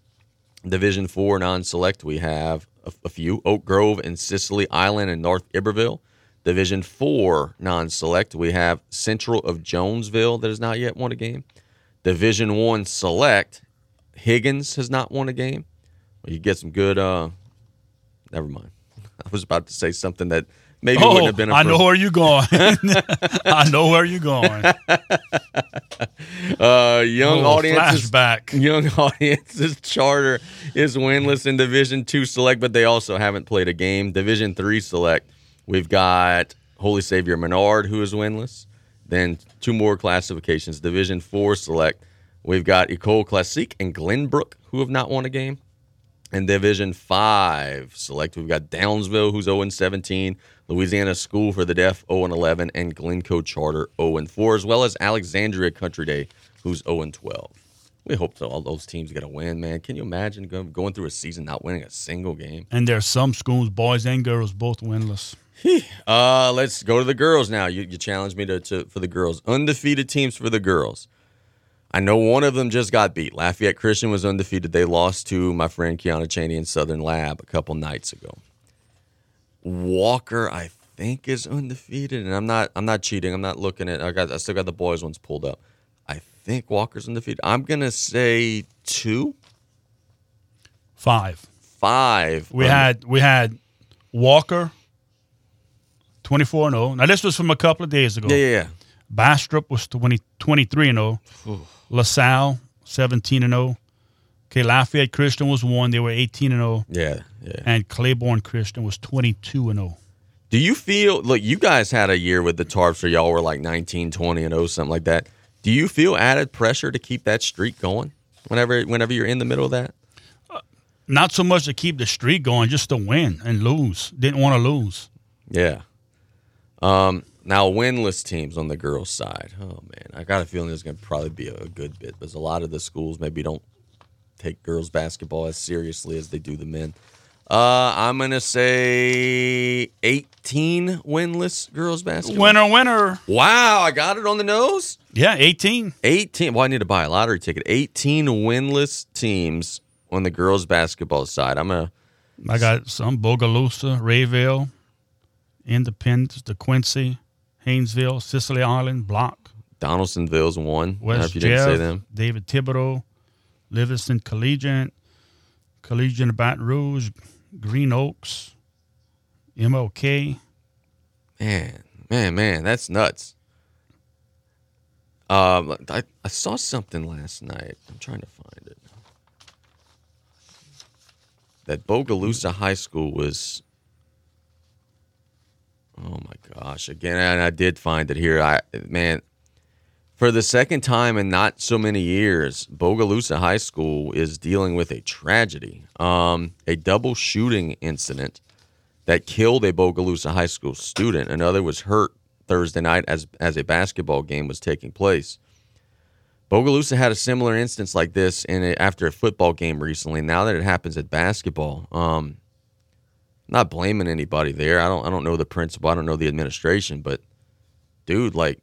Division four non-select. We have a, a few Oak Grove and Sicily Island and North Iberville. Division four non-select. We have Central of Jonesville that has not yet won a game. Division One select, Higgins has not won a game. Well, you get some good. uh Never mind. I was about to say something that maybe Oh, wouldn't have been. I know where you're going. I know where you're going. Uh, young Oh, audiences. flashback. Young audiences charter is winless in Division Two select, but they also haven't played a game. Division Three select, we've got Holy Savior Menard who is winless. Then two more classifications. Division Four select, we've got Ecole Classique and Glenbrook who have not won a game. And Division Five select, we've got Downsville who's 0 and 17, Louisiana School for the Deaf 0 and 11, and Glencoe Charter 0 and 4, as well as Alexandria Country Day who's 0 and 12. We hope so. All those teams get a win, man. Can you imagine going through a season not winning a single game? And there's some schools, boys and girls, both winless. Uh, let's go to the girls now. You, you challenged me to, to for the girls. Undefeated teams for the girls. I know one of them just got beat. Lafayette Christian was undefeated. They lost to my friend Kiana Cheney in Southern Lab a couple nights ago. Walker, I think, is undefeated, and I'm not. I'm not cheating. I'm not looking at. I got. I still got the boys ones pulled up. I think Walker's undefeated. I'm gonna say two, Five. five. We Um, had we had Walker, twenty four and zero. Now this was from a couple of days ago. Yeah, yeah, yeah. Bastrop was 20, 23 and oh. zero. LaSalle seventeen and zero. Okay, Lafayette Christian was one. They were eighteen and zero. Yeah, yeah. And Claiborne Christian was twenty two and oh. zero. Do you feel look, you guys had a year with the Tarps where y'all were like 19, 20 and 0 something like that. Do you feel added pressure to keep that streak going whenever whenever you're in the middle of that? Uh, not so much to keep the streak going, just to win and lose. Didn't want to lose. Yeah. Um now winless teams on the girls side. Oh man, I got a feeling there's going to probably be a, good bit because a lot of the schools maybe don't take girls basketball as seriously as they do the men. Uh, I'm gonna say 18 winless girls basketball. Winner, winner. Wow, I got it on the nose. Yeah, 18. 18. Well, I need to buy a lottery ticket. 18 winless teams on the girls basketball side. I'm gonna. I got some Bogalusa, Rayville, Independence, DeQuincy, Haynesville, Sicily Island, Block, Donaldsonville's one. I don't know West if you didn't say Jeff, them. David Thibodaux, Livingston Collegiate, Collegiate of Baton Rouge, Green Oaks, MLK. Man, man, man, that's nuts. Um, I, I saw something last night. I'm trying to find it. That Bogalusa High School was. Oh my gosh! Again, and I did find it here. I man, for the second time in not so many years, Bogalusa High School is dealing with a tragedy. Um, a double shooting incident that killed a Bogalusa High School student. Another was hurt Thursday night as as a basketball game was taking place. Bogalusa had a similar instance like this in a, after a football game recently. Now that it happens at basketball, um, not blaming anybody there. I don't I don't know the principal. I don't know the administration, but dude, like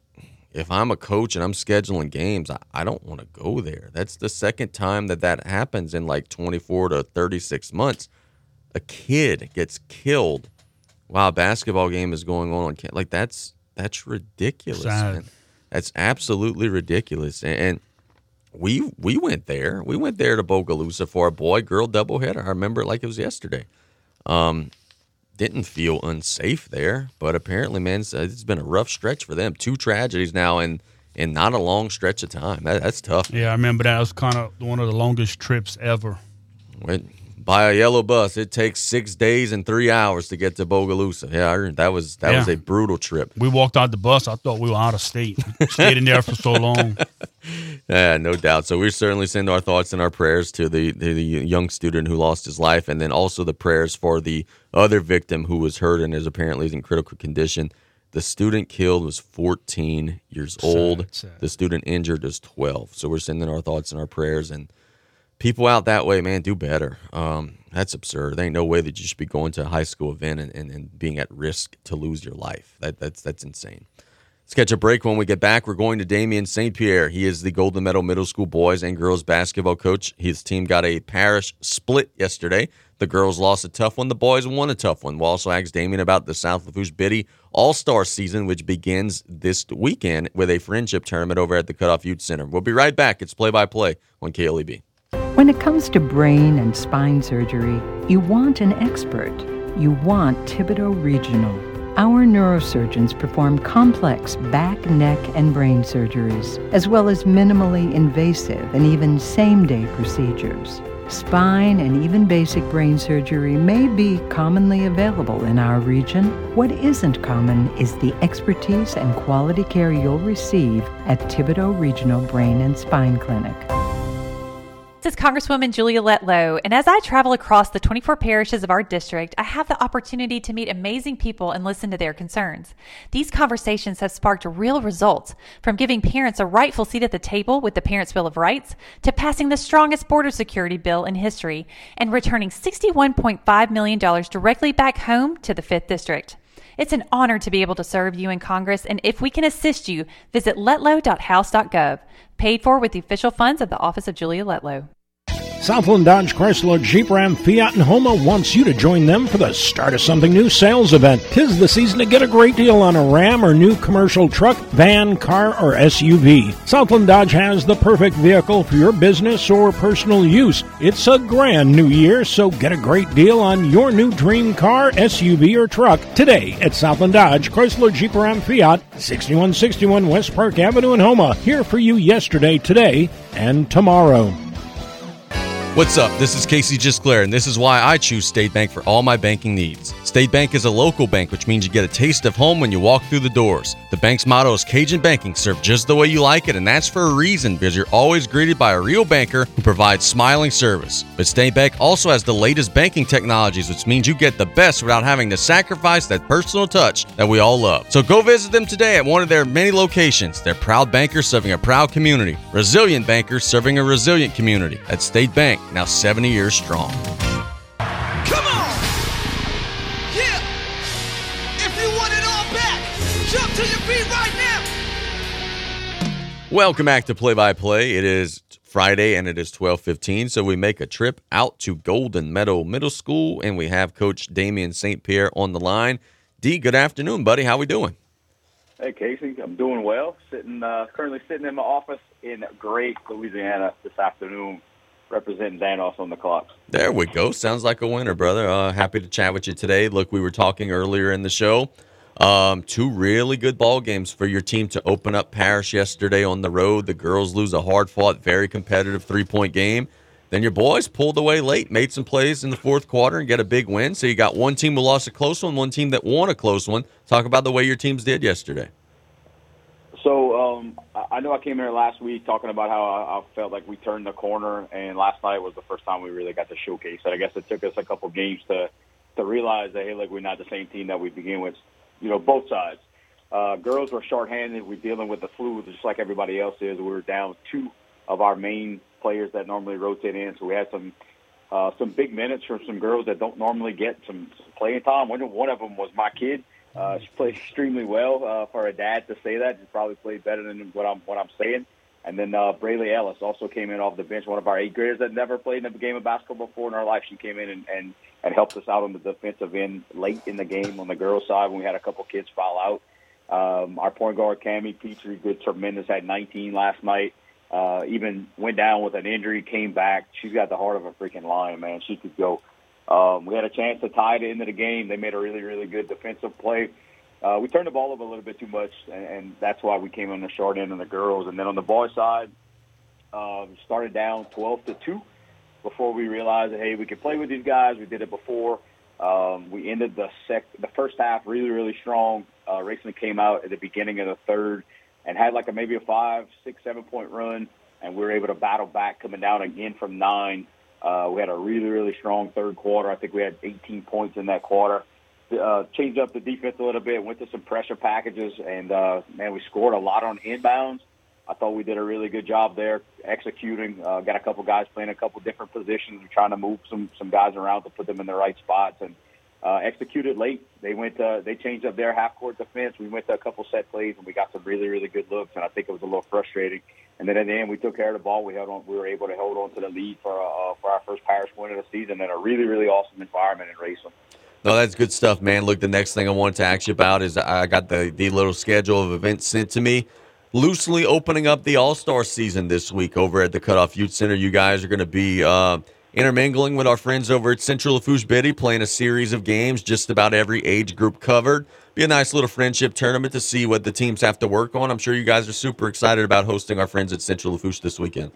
if I'm a coach and I'm scheduling games, I, I don't want to go there. That's the second time that that happens in like 24 to 36 months. A kid gets killed while a basketball game is going on. Like that's that's ridiculous. Man. That's absolutely ridiculous. And, and we we went there. We went there to Bogalusa for a boy girl doubleheader. I remember it like it was yesterday. Um, didn't feel unsafe there, but apparently, man, it's, uh, it's been a rough stretch for them. Two tragedies now and in not a long stretch of time. That, that's tough. Yeah, I remember that was kind of one of the longest trips ever. Went by a yellow bus. It takes six days and three hours to get to Bogalusa. Yeah, I that was that was a brutal trip. We walked out the bus. I thought we were out of state. Stayed in there for so long. Yeah, no doubt. So we certainly send our thoughts and our prayers to the, the the young student who lost his life, and then also the prayers for the other victim who was hurt and is apparently in critical condition. The student killed was 14 years old. sad. The student injured is 12. So we're sending our thoughts and our prayers. And people out that way, man, do better. Um, that's absurd. There ain't no way that you should be going to a high school event and, and, and being at risk to lose your life. That that's that's insane. Let's catch a break. When we get back, we're going to Damien St. Pierre. He is the Golden Meadow Middle School boys and girls basketball coach. His team got a parish split yesterday. The girls lost a tough one. The boys won a tough one. We'll also ask Damien about the South Lafourche Biddy All Star season, which begins this weekend with a friendship tournament over at the Cutoff Youth Center. We'll be right back. It's play by play on KLEB. When it comes to brain and spine surgery, you want an expert. You want Thibodaux Regional. Our neurosurgeons perform complex back, neck, and brain surgeries, as well as minimally invasive and even same day procedures. Spine and even basic brain surgery may be commonly available in our region. What isn't common is the expertise and quality care you'll receive at Thibodaux Regional Brain and Spine Clinic. This is Congresswoman Julia Letlow, and as I travel across the 24 parishes of our district, I have the opportunity to meet amazing people and listen to their concerns. These conversations have sparked real results, from giving parents a rightful seat at the table with the Parents' Bill of Rights to passing the strongest border security bill in history and returning $61.5 million directly back home to the 5th District. It's an honor to be able to serve you in Congress, and if we can assist you, visit letlow.house.gov, paid for with the official funds of the Office of Julia Letlow. Southland Dodge Chrysler Jeep Ram Fiat and Houma wants you to join them for the Start of Something New sales event. Tis the season to get a great deal on a Ram or new commercial truck, van, car, or SUV. Southland Dodge has the perfect vehicle for your business or personal use. It's a grand new year, so get a great deal on your new dream car, SUV, or truck today at Southland Dodge Chrysler Jeep Ram Fiat, 6161 West Park Avenue in Houma. Here for you yesterday, today, and tomorrow. What's up? This is Casey Gisclair, and this is why I choose State Bank for all my banking needs. State Bank is a local bank, which means you get a taste of home when you walk through the doors. The bank's motto is Cajun Banking, served just the way you like it, and that's for a reason because you're always greeted by a real banker who provides smiling service. But State Bank also has the latest banking technologies, which means you get the best without having to sacrifice that personal touch that we all love. So go visit them today at one of their many locations. They're proud bankers serving a proud community, resilient bankers serving a resilient community. At State Bank. Now 70 years strong. Come on! Yeah! If you want it all back, jump to your feet right now! Welcome back to Play by Play. It is Friday and it is 12:15, so we make a trip out to Golden Meadow Middle School and we have coach Damien St. Pierre on the line. D, good afternoon, buddy. How are we doing? Hey Casey, I'm doing well. Sitting uh, currently sitting in my office in Gray Louisiana this afternoon, representing Danos on the clock. There we go. Sounds like a winner, brother. Uh, happy to chat with you today. Look, we were talking earlier in the show. Um, two really good ball games for your team to open up Parish yesterday on the road. The girls lose a hard fought, very competitive three point game. Then your boys pulled away late, made some plays in the fourth quarter, and get a big win. So you got one team who lost a close one, one team that won a close one. Talk about the way your teams did yesterday. So um, I know I came here last week talking about how I, felt like we turned the corner, and last night was the first time we really got to showcase it. I guess it took us a couple games to to realize that hey, look, we're not the same team that we begin with. You know, both sides. Uh, girls were shorthanded. We're dealing with the flu just like everybody else is. We were down two of our main players that normally rotate in, so we had some uh, some big minutes from some girls that don't normally get some, some playing time. One, one of them was my kid. Uh, she played extremely well uh, for a dad to say that. She probably played better than what I'm what I'm saying. And then uh, Brayley Ellis also came in off the bench, one of our eighth graders that never played in a game of basketball before in her life. She came in and, and, and helped us out on the defensive end late in the game on the girls' side when we had a couple kids foul out. Um, our point guard, Cami Petrie, did tremendous, had 19 last night. Uh, even went down with an injury, came back. She's got the heart of a freaking lion, man. She could go. Um, we had a chance to tie it into the game. They made a really, really good defensive play. Uh, we turned the ball over a little bit too much, and, and that's why we came on the short end on the girls. And then on the boys' side, uh, started down 12 to two before we realized that hey, we could play with these guys. We did it before. Um, we ended the sec the first half really, really strong. Uh, Raceland came out at the beginning of the third and had like a maybe a five, six, seven point run, and we were able to battle back, coming down again from nine. Uh, we had a really, really strong third quarter. I think we had 18 points in that quarter. Uh, changed up the defense a little bit, went to some pressure packages, and uh, man, we scored a lot on inbounds. I thought we did a really good job there executing. Uh, got a couple guys playing a couple different positions. We're trying to move some some guys around to put them in the right spots and uh, executed late. They went uh, they changed up their half court defense. We went to a couple set plays and we got some really really good looks. And I think it was a little frustrating. And then at the end, we took care of the ball. We held on. We were able to hold on to the lead for uh, for our first Parish win of the season in a really really awesome environment in Raceland. No, that's good stuff, man. Look, the next thing I wanted to ask you about is I got the, the little schedule of events sent to me. Loosely opening up the All Star season this week over at the Cutoff Youth Center. You guys are going to be uh, intermingling with our friends over at Central Lafourche Biddy, playing a series of games, just about every age group covered. Be a nice little friendship tournament to see what the teams have to work on. I'm sure you guys are super excited about hosting our friends at Central Lafourche this weekend.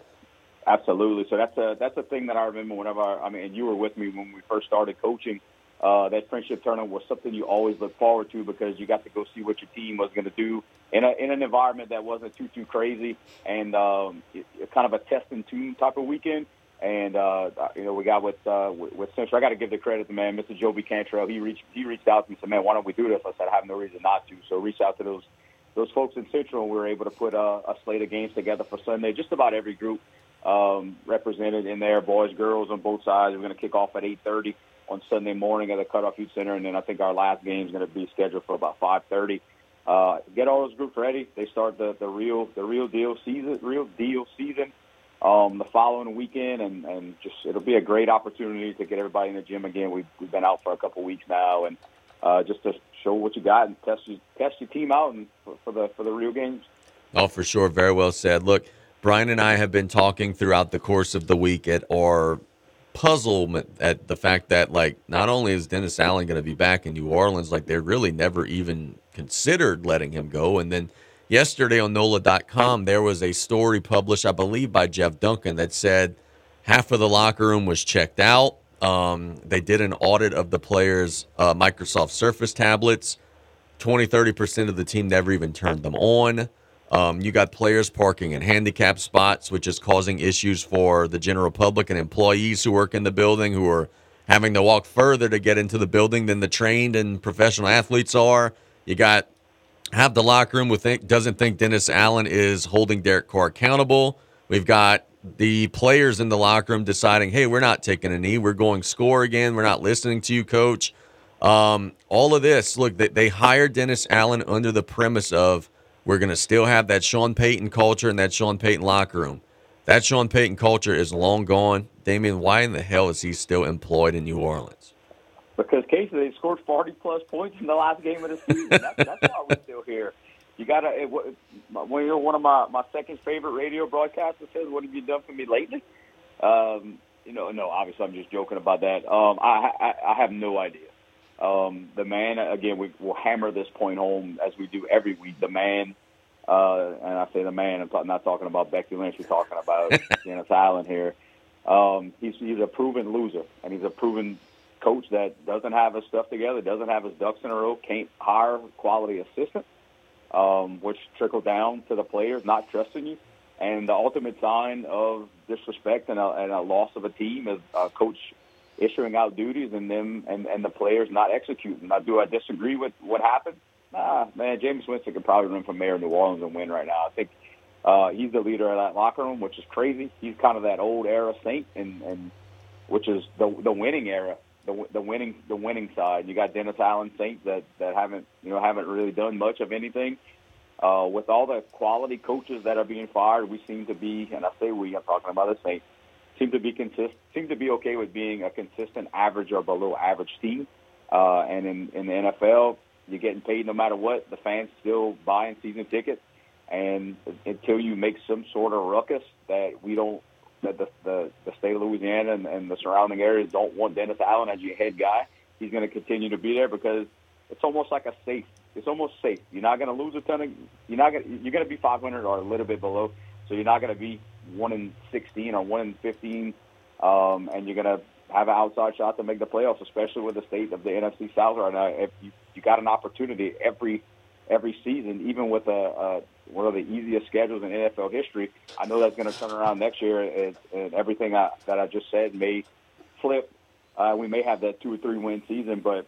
Absolutely. So that's a that's a thing that I remember whenever I, I mean, and you were with me when we first started coaching. Uh, that friendship tournament was something you always look forward to because you got to go see what your team was going to do in a in an environment that wasn't too too crazy and um, it, kind of a test and tune type of weekend. And uh, you know, we got with uh, with, Central. I got to give the credit to man, Mr. Joby Cantrell. He reached he reached out to me and said, "Man, why don't we do this?" I said, "I have no reason not to." So reached out to those those folks in Central, and we were able to put a, a slate of games together for Sunday. Just about every group um, represented in there, boys, girls on both sides. We're going to kick off at 8:30 on Sunday morning at the Cutoff Youth Center, and then I think our last game is going to be scheduled for about 5:30. Uh, get all those groups ready. They start the, the real the real deal season, real deal season um, the following weekend, and, and just it'll be a great opportunity to get everybody in the gym again. We've, we've been out for a couple weeks now, and uh, just to show what you got and test your, test your team out and for, for the for the real games. Oh, for sure. Very well said. Look, Brian and I have been talking throughout the course of the week at our puzzlement at the fact that like not only is Dennis Allen going to be back in New Orleans, like they really never even considered letting him go, and then yesterday on NOLA.com there was a story published, I believe, by Jeff Duncan that said half of the locker room was checked out. Um, they did an audit of the players' uh, Microsoft Surface tablets. 20, 30% of the team never even turned them on. Um, you got players parking in handicap spots, which is causing issues for the general public and employees who work in the building who are having to walk further to get into the building than the trained and professional athletes are. You got have the locker room with think, doesn't think Dennis Allen is holding Derek Carr accountable. We've got the players in the locker room deciding, hey, we're not taking a knee. We're going score again. We're not listening to you, coach. Um, all of this, look, they, they hired Dennis Allen under the premise of we're going to still have that Sean Payton culture and that Sean Payton locker room. That Sean Payton culture is long gone. Damien, why in the hell is he still employed in New Orleans? Because Casey, they scored 40 plus points in the last game of the season. That's, that's why we're still here. You got to, when you're one of my, my second favorite radio broadcasters says, What have you done for me lately? Um, you know, no, obviously I'm just joking about that. Um, I, I, I have no idea. Um, the man, again, we will hammer this point home as we do every week. The man, uh, and I say the man, I'm not talking about Becky Lynch, we're talking about Dennis Allen here. Um, he's, he's a proven loser, and he's a proven coach that doesn't have his stuff together, doesn't have his ducks in a row, can't hire quality assistant, um, which trickle down to the players not trusting you. And the ultimate sign of disrespect and a, and a loss of a team is a coach issuing out duties and them and, and the players not executing. Now, do I disagree with what happened? Nah, man, Jameis Winston could probably run for mayor of New Orleans and win right now. I think uh, he's the leader of that locker room, which is crazy. He's kind of that old era Saint, and and which is the the winning era, the the winning the winning side. You got Dennis Allen Saints that that haven't you know haven't really done much of anything. Uh, with all the quality coaches that are being fired, we seem to be, and I say we, I'm talking about the Saints, seem to be consist seem to be okay with being a consistent average or below average team. Uh, and in, in the NFL, you're getting paid no matter what. The fans still buying season tickets, and until you make some sort of ruckus that we don't, that the the, the state of Louisiana and, and the surrounding areas don't want Dennis Allen as your head guy, he's going to continue to be there because it's almost like a safe. It's almost safe. You're not going to lose a ton of. You're not going. You're going to be 500 or a little bit below. So you're not going to be one in 16 or one in 15, um, and you're going to have an outside shot to make the playoffs, especially with the state of the NFC South right now. If you you got an opportunity every every season, even with a, a one of the easiest schedules in NFL history, I know that's going to turn around next year, and, and everything I, that I just said may flip. Uh, we may have that two or three win season, but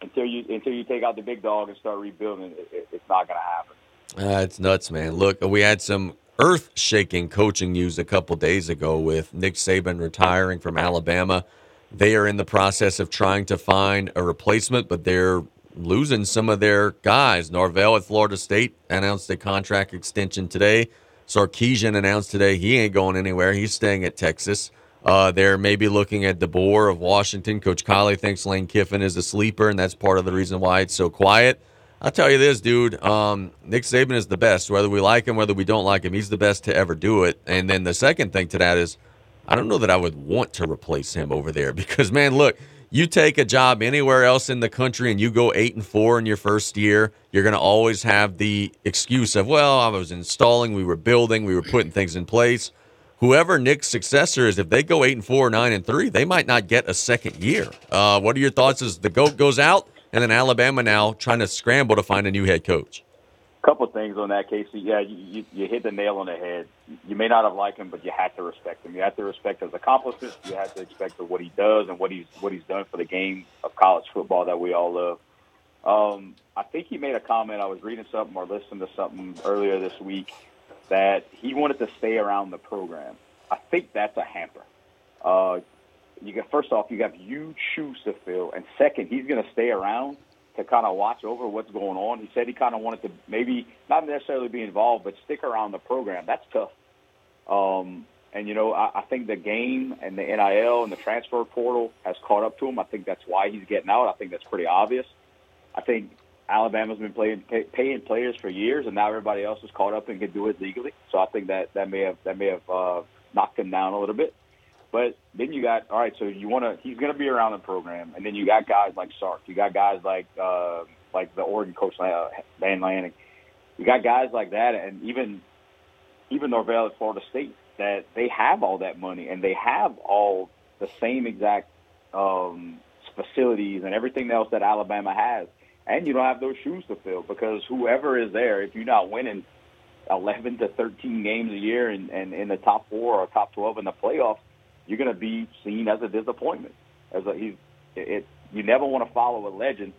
until you until you take out the big dog and start rebuilding, it, it, it's not going to happen. Uh, it's nuts, man. Look, we had some earth shaking coaching news a couple days ago with Nick Saban retiring from Alabama. They are in the process of trying to find a replacement, but they're losing some of their guys. Norvell at Florida State announced a contract extension today. Sarkisian announced today he ain't going anywhere. He's staying at Texas. Uh, they're maybe looking at DeBoer of Washington. Coach Callais thinks Lane Kiffin is a sleeper, and that's part of the reason why it's so quiet. I'll tell you this, dude. Um, Nick Saban is the best. Whether we like him, whether we don't like him, he's the best to ever do it. And then the second thing to that is, I don't know that I would want to replace him over there because, man, look, you take a job anywhere else in the country and you go eight and four in your first year, you're going to always have the excuse of, well, I was installing, we were building, we were putting things in place. Whoever Nick's successor is, if they go eight and four, nine and three, they might not get a second year. Uh, what are your thoughts as the goat goes out and then Alabama now trying to scramble to find a new head coach? Couple things on that, Casey. Yeah, you, you, you hit the nail on the head. You may not have liked him, but you had to respect him. You had to respect his accomplishments. You had to respect what he does and what he's what he's done for the game of college football that we all love. Um, I think he made a comment. I was reading something or listening to something earlier this week that he wanted to stay around the program. I think that's a hamper. Uh, you got first off, you have huge shoes to fill, and second, he's going to stay around to kind of watch over what's going on. He said he kind of wanted to maybe not necessarily be involved, but stick around the program. That's tough. Um, and you know, I, I think the game and the NIL and the transfer portal has caught up to him. I think that's why he's getting out. I think that's pretty obvious. I think Alabama's been playing pay, paying players for years, and now everybody else is caught up and can do it legally. So I think that that may have that may have uh, knocked him down a little bit. But then you got all right. So you want to? He's going to be around the program, and then you got guys like Sark. You got guys like uh, like the Oregon coach uh, Dan Lanning. You got guys like that, and even even Norvell at Florida State that they have all that money and they have all the same exact um, facilities and everything else that Alabama has, and you don't have those shoes to fill because whoever is there, if you're not winning 11 to 13 games a year and, and in the top four or top 12 in the playoffs you're going to be seen as a disappointment. As a, he's, it, you never want to follow a legend,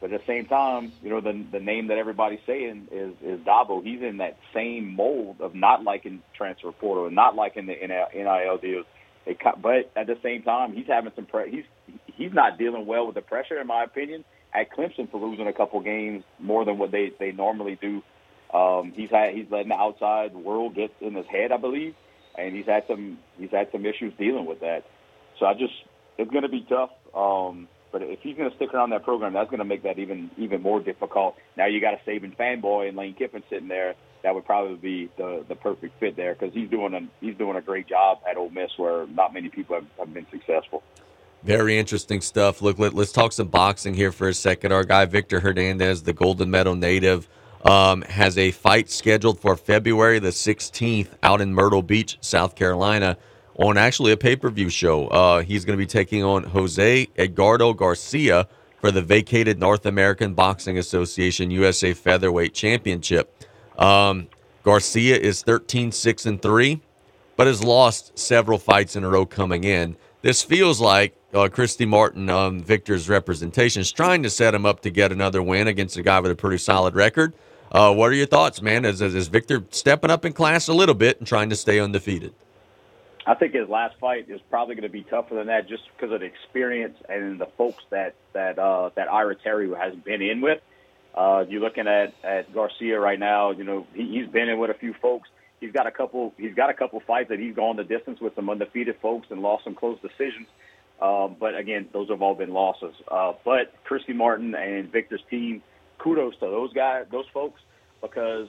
But at the same time, you know, the the name that everybody's saying is is Dabo. He's in that same mold of not liking transfer portal and not liking the NIL deals. It, but at the same time, he's having some pre- he's he's not dealing well with the pressure, in my opinion, at Clemson for losing a couple games more than what they they normally do. Um, he's had he's letting the outside world get in his head, I believe, and he's had some he's had some issues dealing with that. So I just it's going to be tough. Um, but if he's going to stick around that program, that's going to make that even even more difficult. Now you got a Saban fanboy and Lane Kiffin sitting there. That would probably be the the perfect fit there because he's doing a he's doing a great job at Ole Miss where not many people have, have been successful. Very interesting stuff. Look, let, us talk some boxing here for a second. Our guy Victor Hernandez, the Golden Meadow native, um, has a fight scheduled for February the 16th out in Myrtle Beach, South Carolina on actually a pay per view show. Uh, he's going to be taking on Jose Edgardo Garcia for the vacated North American Boxing Association USA Featherweight Championship. Um, Garcia is 13 6 and 3, but has lost several fights in a row coming in. This feels like uh, Christy Martin, um, Victor's representation, is trying to set him up to get another win against a guy with a pretty solid record. Uh, what are your thoughts, man? Is, is Victor stepping up in class a little bit and trying to stay undefeated? I think his last fight is probably going to be tougher than that, just because of the experience and the folks that that uh, that Ira Terry has been in with. Uh, you're looking at at Garcia right now. You know he, he's been in with a few folks. He's got a couple. He's got a couple fights that he's gone the distance with some undefeated folks and lost some close decisions. Um, but again, those have all been losses. Uh, but Christy Martin and Victor's team, kudos to those guys, those folks, because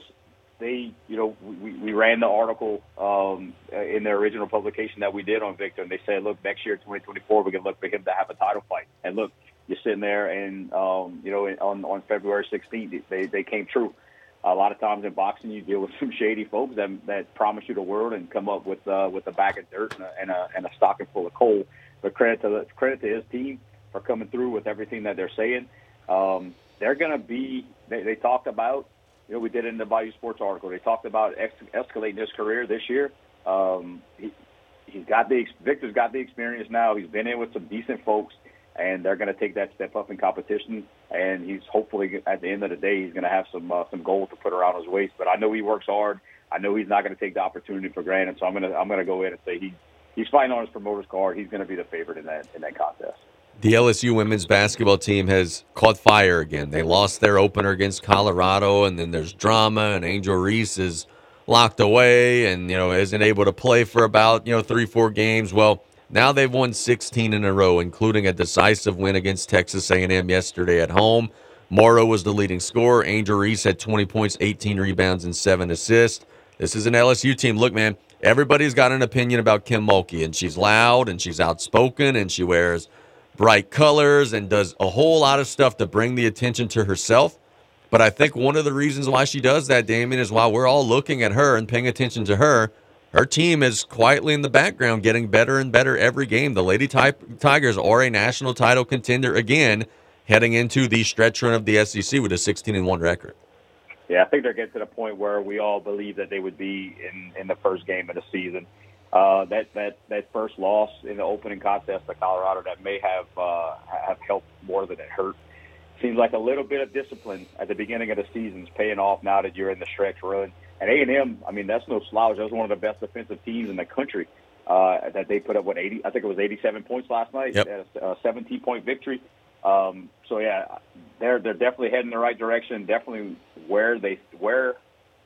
they, you know, we, we ran the article um, in their original publication that we did on Victor, and they said, look, next year, 2024, we're going to look for him to have a title fight. And look, you're sitting there, and um, you know, on on February 16th, they they came true. A lot of times in boxing, you deal with some shady folks that that promise you the world and come up with uh, with a bag of dirt and a, and a and a stocking full of coal. But credit to credit to his team for coming through with everything that they're saying. Um, they're going to be. They, they talked about you know, we did it in the Bayou Sports article. They talked about ex- escalating his career this year. Um, he, he's got the Victor's got the experience now. He's been in with some decent folks, and they're going to take that step up in competition. And he's hopefully at the end of the day, he's going to have some uh, some gold to put around his waist. But I know he works hard. I know he's not going to take the opportunity for granted. So I'm going to I'm going to go in and say he he's fighting on his promoter's card. He's going to be the favorite in that in that contest the LSU women's basketball team has caught fire again. They lost their opener against Colorado, and then there's drama, and Angel Reese is locked away and you know isn't able to play for about you know three four games. Well, now they've won 16 in a row, including a decisive win against Texas A&M yesterday at home. Morrow was the leading scorer. Angel Reese had 20 points, 18 rebounds, and seven assists. This is an LSU team. Look, man, everybody's got an opinion about Kim Mulkey, and she's loud and she's outspoken and she wears bright colors and does a whole lot of stuff to bring the attention to herself. But I think one of the reasons why she does that, Damien, is while we're all looking at her and paying attention to her, her team is quietly in the background getting better and better every game. The Lady Tigers are a national title contender again, heading into the stretch run of the SEC with a 16 and 1 record. Yeah, I think they're getting to the point where we all believe that they would be in, in the first game of the season uh, that that that first loss in the opening contest to Colorado that may have uh, have helped more than it hurt. Seems like a little bit of discipline at the beginning of the season is paying off now that you're in the stretch run. And A and M, I mean, that's no slouch. That was one of the best defensive teams in the country. Uh, that they put up what 80, I think it was 87 points last night. Yep. A 17 point victory. Um, so yeah, they're they're definitely heading the right direction. Definitely where they where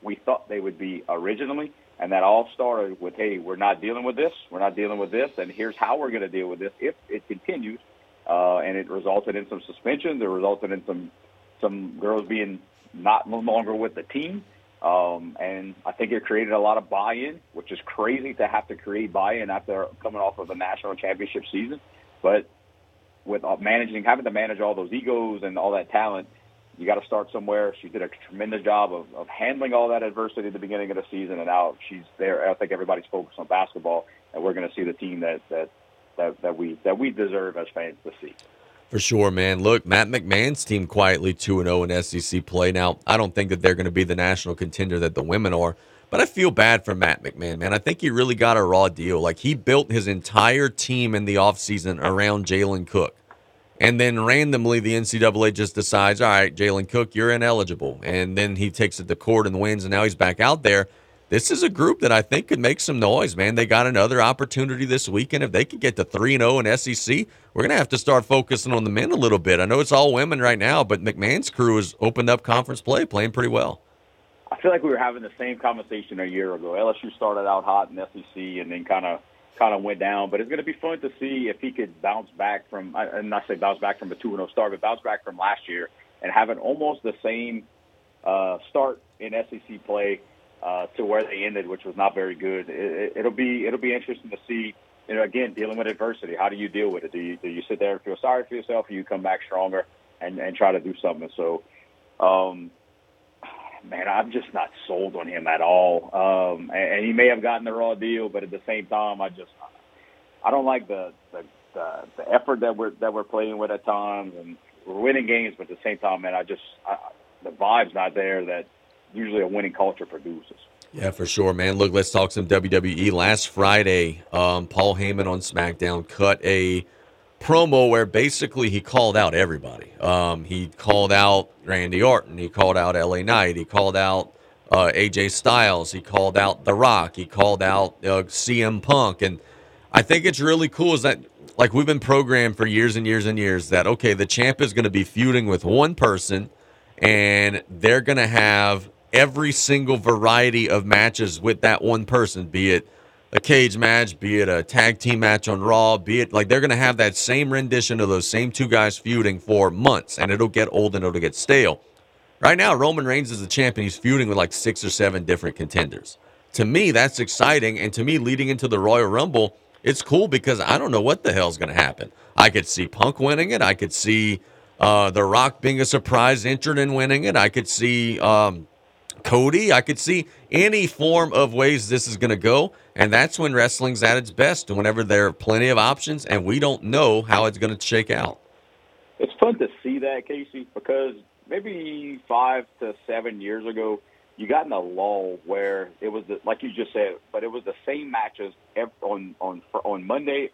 we thought they would be originally. And that all started with, hey, we're not dealing with this. We're not dealing with this. And here's how we're going to deal with this if it continues. Uh, and it resulted in some suspensions. It resulted in some some girls being not no longer with the team. Um, and I think it created a lot of buy-in, which is crazy to have to create buy-in after coming off of a national championship season. But with uh, managing, having to manage all those egos and all that talent, you got to start somewhere. She did a tremendous job of, of handling all that adversity at the beginning of the season, and now she's there. I think everybody's focused on basketball, and we're going to see the team that that that, that we that we deserve as fans to see. For sure, man. Look, Matt McMahon's team quietly 2 0 in SEC play. Now, I don't think that they're going to be the national contender that the women are, but I feel bad for Matt McMahon, man. I think he really got a raw deal. Like, he built his entire team in the offseason around Jalen Cook. And then randomly, the NCAA just decides, all right, Jalen Cook, you're ineligible. And then he takes it to court and wins, and now he's back out there. This is a group that I think could make some noise, man. They got another opportunity this weekend. If they could get to 3 0 in SEC, we're going to have to start focusing on the men a little bit. I know it's all women right now, but McMahon's crew has opened up conference play, playing pretty well. I feel like we were having the same conversation a year ago. LSU started out hot in SEC and then kind of kind of went down. But it's going to be fun to see if he could bounce back from, and not say bounce back from a 2 0 start, but bounce back from last year and having almost the same uh, start in SEC play uh, to where they ended, which was not very good. It, it'll be it'll be interesting to see. You know, again, dealing with adversity. How do you deal with it? Do you do you sit there and feel sorry for yourself, or you come back stronger and and try to do something? So, um, man, I'm just not sold on him at all. Um, and, and he may have gotten the raw deal, but at the same time, I just I don't like the the, the, the effort that we're that we're playing with at times, and we're winning games, but at the same time, man, I just I, the vibe's not there that usually a winning culture produces. Yeah, for sure, man. Look, let's talk some WWE. Last Friday, um, Paul Heyman on SmackDown cut a promo where basically he called out everybody. Um, he called out Randy Orton. He called out LA Knight. He called out uh, AJ Styles. He called out The Rock. He called out uh, CM Punk. And I think it's really cool is that, like, we've been programmed for years and years and years that, okay, the champ is going to be feuding with one person and they're going to have every single variety of matches with that one person, be it a cage match, be it a tag team match on Raw, be it like they're going to have that same rendition of those same two guys feuding for months, and it'll get old and it'll get stale. Right now, Roman Reigns is the champion. He's feuding with like six or seven different contenders. To me, that's exciting. And to me, leading into the Royal Rumble, it's cool because I don't know what the hell's going to happen. I could see Punk winning it. I could see uh, The Rock being a surprise entrant and winning it. I could see um, Cody. I could see any form of ways this is going to go. And that's when wrestling's at its best, whenever there are plenty of options and we don't know how it's going to shake out. It's fun to see that, Casey, because maybe five to seven years ago, you got in a lull where it was the, like you just said, but it was the same matches on on on Monday,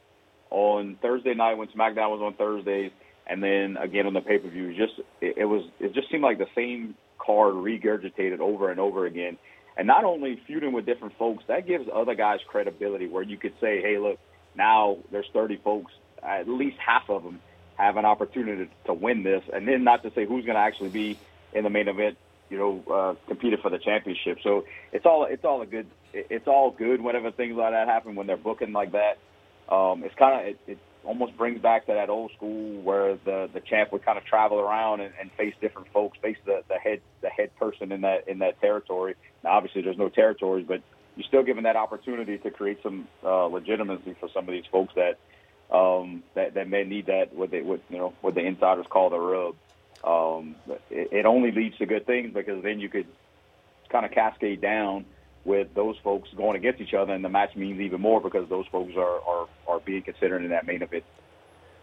on Thursday night when SmackDown was on Thursdays, and then again on the pay per view. Just it, it was it just seemed like the same card regurgitated over and over again. And not only feuding with different folks, that gives other guys credibility where you could say, hey, look, now there's 30 folks, at least half of them have an opportunity to win this. And then not to say who's going to actually be in the main event, you know, uh, competing for the championship. So it's all it's all a good it's all good whenever things like that happen when they're booking like that. Um, it's kind of it, it almost brings back to that old school where the the champ would kind of travel around and, and face different folks, face the, the head the head person in that in that territory. Now, obviously, there's no territories, but you're still given that opportunity to create some uh, legitimacy for some of these folks that um, that that may need that what they what you know what the insiders call the rub. Um, it, it only leads to good things because then you could kind of cascade down with those folks going against each other, and the match means even more because those folks are are, are being considered in that main event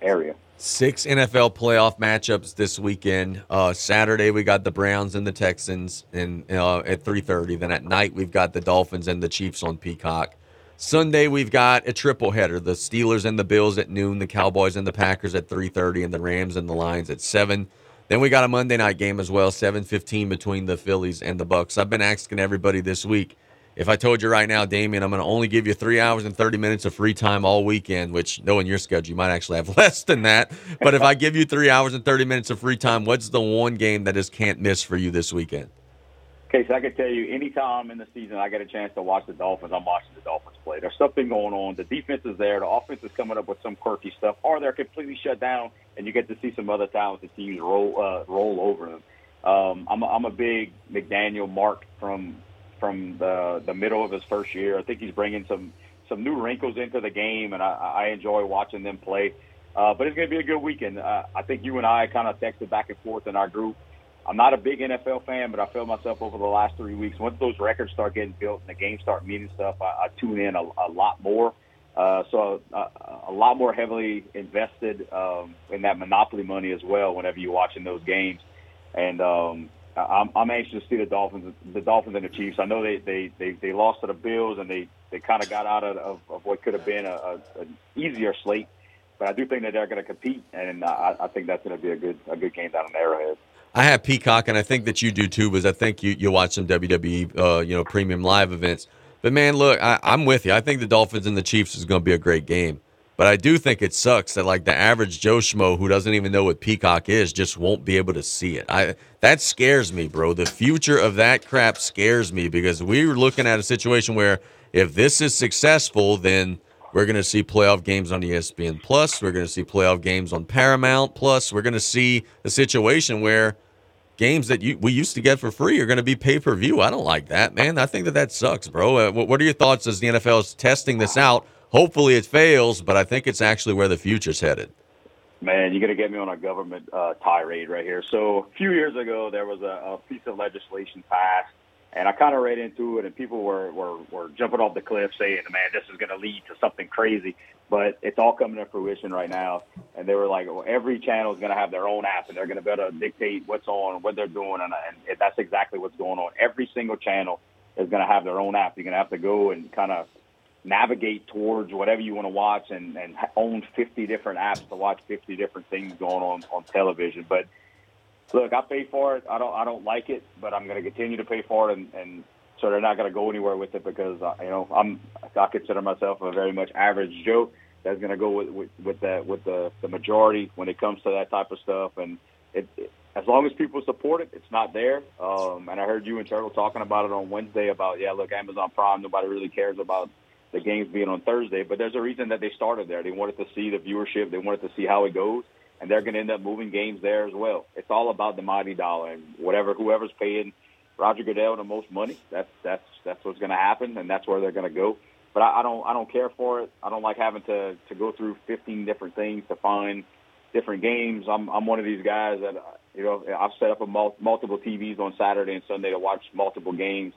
area. Six NFL playoff matchups this weekend. Uh, Saturday we got the Browns and the Texans, and uh, at three thirty. Then at night we've got the Dolphins and the Chiefs on Peacock. Sunday we've got a triple header: the Steelers and the Bills at noon, the Cowboys and the Packers at three thirty, and the Rams and the Lions at seven. Then we got a Monday night game as well, seven fifteen between the Phillies and the Bucs. I've been asking everybody this week if I told you right now, Damien, I'm going to only give you three hours and 30 minutes of free time all weekend, which knowing your schedule, you might actually have less than that. But if I give you three hours and 30 minutes of free time, what's the one game that is can't miss for you this weekend? Okay, so I can tell you anytime in the season I get a chance to watch the Dolphins, I'm watching the Dolphins play. There's something going on. The defense is there. The offense is coming up with some quirky stuff, or they're completely shut down, and you get to see some other talented teams roll uh, roll over them. Um, I'm, a, I'm a big McDaniel mark from from the the middle of his first year. I think he's bringing some some new wrinkles into the game, and I, I enjoy watching them play. Uh, but it's going to be a good weekend. Uh, I think you and I kind of texted back and forth in our group. I'm not a big NFL fan, but I feel myself over the last three weeks. Once those records start getting built and the games start meaning stuff, I, I tune in a, a lot more. Uh, so uh, a lot more heavily invested um, in that monopoly money as well. Whenever you're watching those games, and um, I'm, I'm anxious to see the Dolphins, the Dolphins and the Chiefs. I know they they they, they lost to the Bills and they they kind of got out of, of, of what could have been a, a, an easier slate. but I do think that they're going to compete, and I, I think that's going to be a good a good game down in Arrowhead. I have Peacock, and I think that you do too, because I think you you watch some WWE, uh, you know, premium live events. But man, look, I, I'm with you. I think the Dolphins and the Chiefs is going to be a great game. But I do think it sucks that like the average Joe schmo who doesn't even know what Peacock is just won't be able to see it. I that scares me, bro. The future of that crap scares me because we're looking at a situation where if this is successful, then we're going to see playoff games on ESPN Plus. We're going to see playoff games on Paramount Plus. We're going to see a situation where games that you we used to get for free are going to be pay per view. I don't like that, man. I think that that sucks, bro. Uh, what, what are your thoughts as the NFL is testing this out? Hopefully it fails, but I think it's actually where the future's headed. Man, you're gonna get me on a government uh, tirade right here. So a few years ago, there was a, a piece of legislation passed, and I kind of read into it, and people were, were were jumping off the cliff saying, "Man, this is gonna lead to something crazy." But it's all coming to fruition right now, and they were like, well, "Every channel is gonna have their own app, and they're gonna be able to dictate what's on, what they're doing," and, and that's exactly what's going on. Every single channel is gonna have their own app. You're gonna have to go and kind of navigate towards whatever you want to watch and, and own 50 different apps to watch 50 different things going on on television. But look, I pay for it. I don't I don't like it, but I'm going to continue to pay for it, and, and so they're not going to go anywhere with it because uh, you know I'm I consider myself a very much average Joe that's going to go with with, with that with the the majority when it comes to that type of stuff, and it, it as long as people support it, it's not there. Um, and I heard you and Turtle talking about it on Wednesday about yeah, look, Amazon Prime, nobody really cares about the games being on Thursday, but there's a reason that they started there. They wanted to see the viewership, they wanted to see how it goes, and they're going to end up moving games there as well. It's all about the mighty dollar, and whatever whoever's paying Roger Goodell the most money, that's that's that's what's going to happen, and that's where they're going to go. But I, I don't I don't care for it. I don't like having to to go through 15 different things to find different games. I'm I'm one of these guys that you know I've set up a mul- multiple TVs on Saturday and Sunday to watch multiple games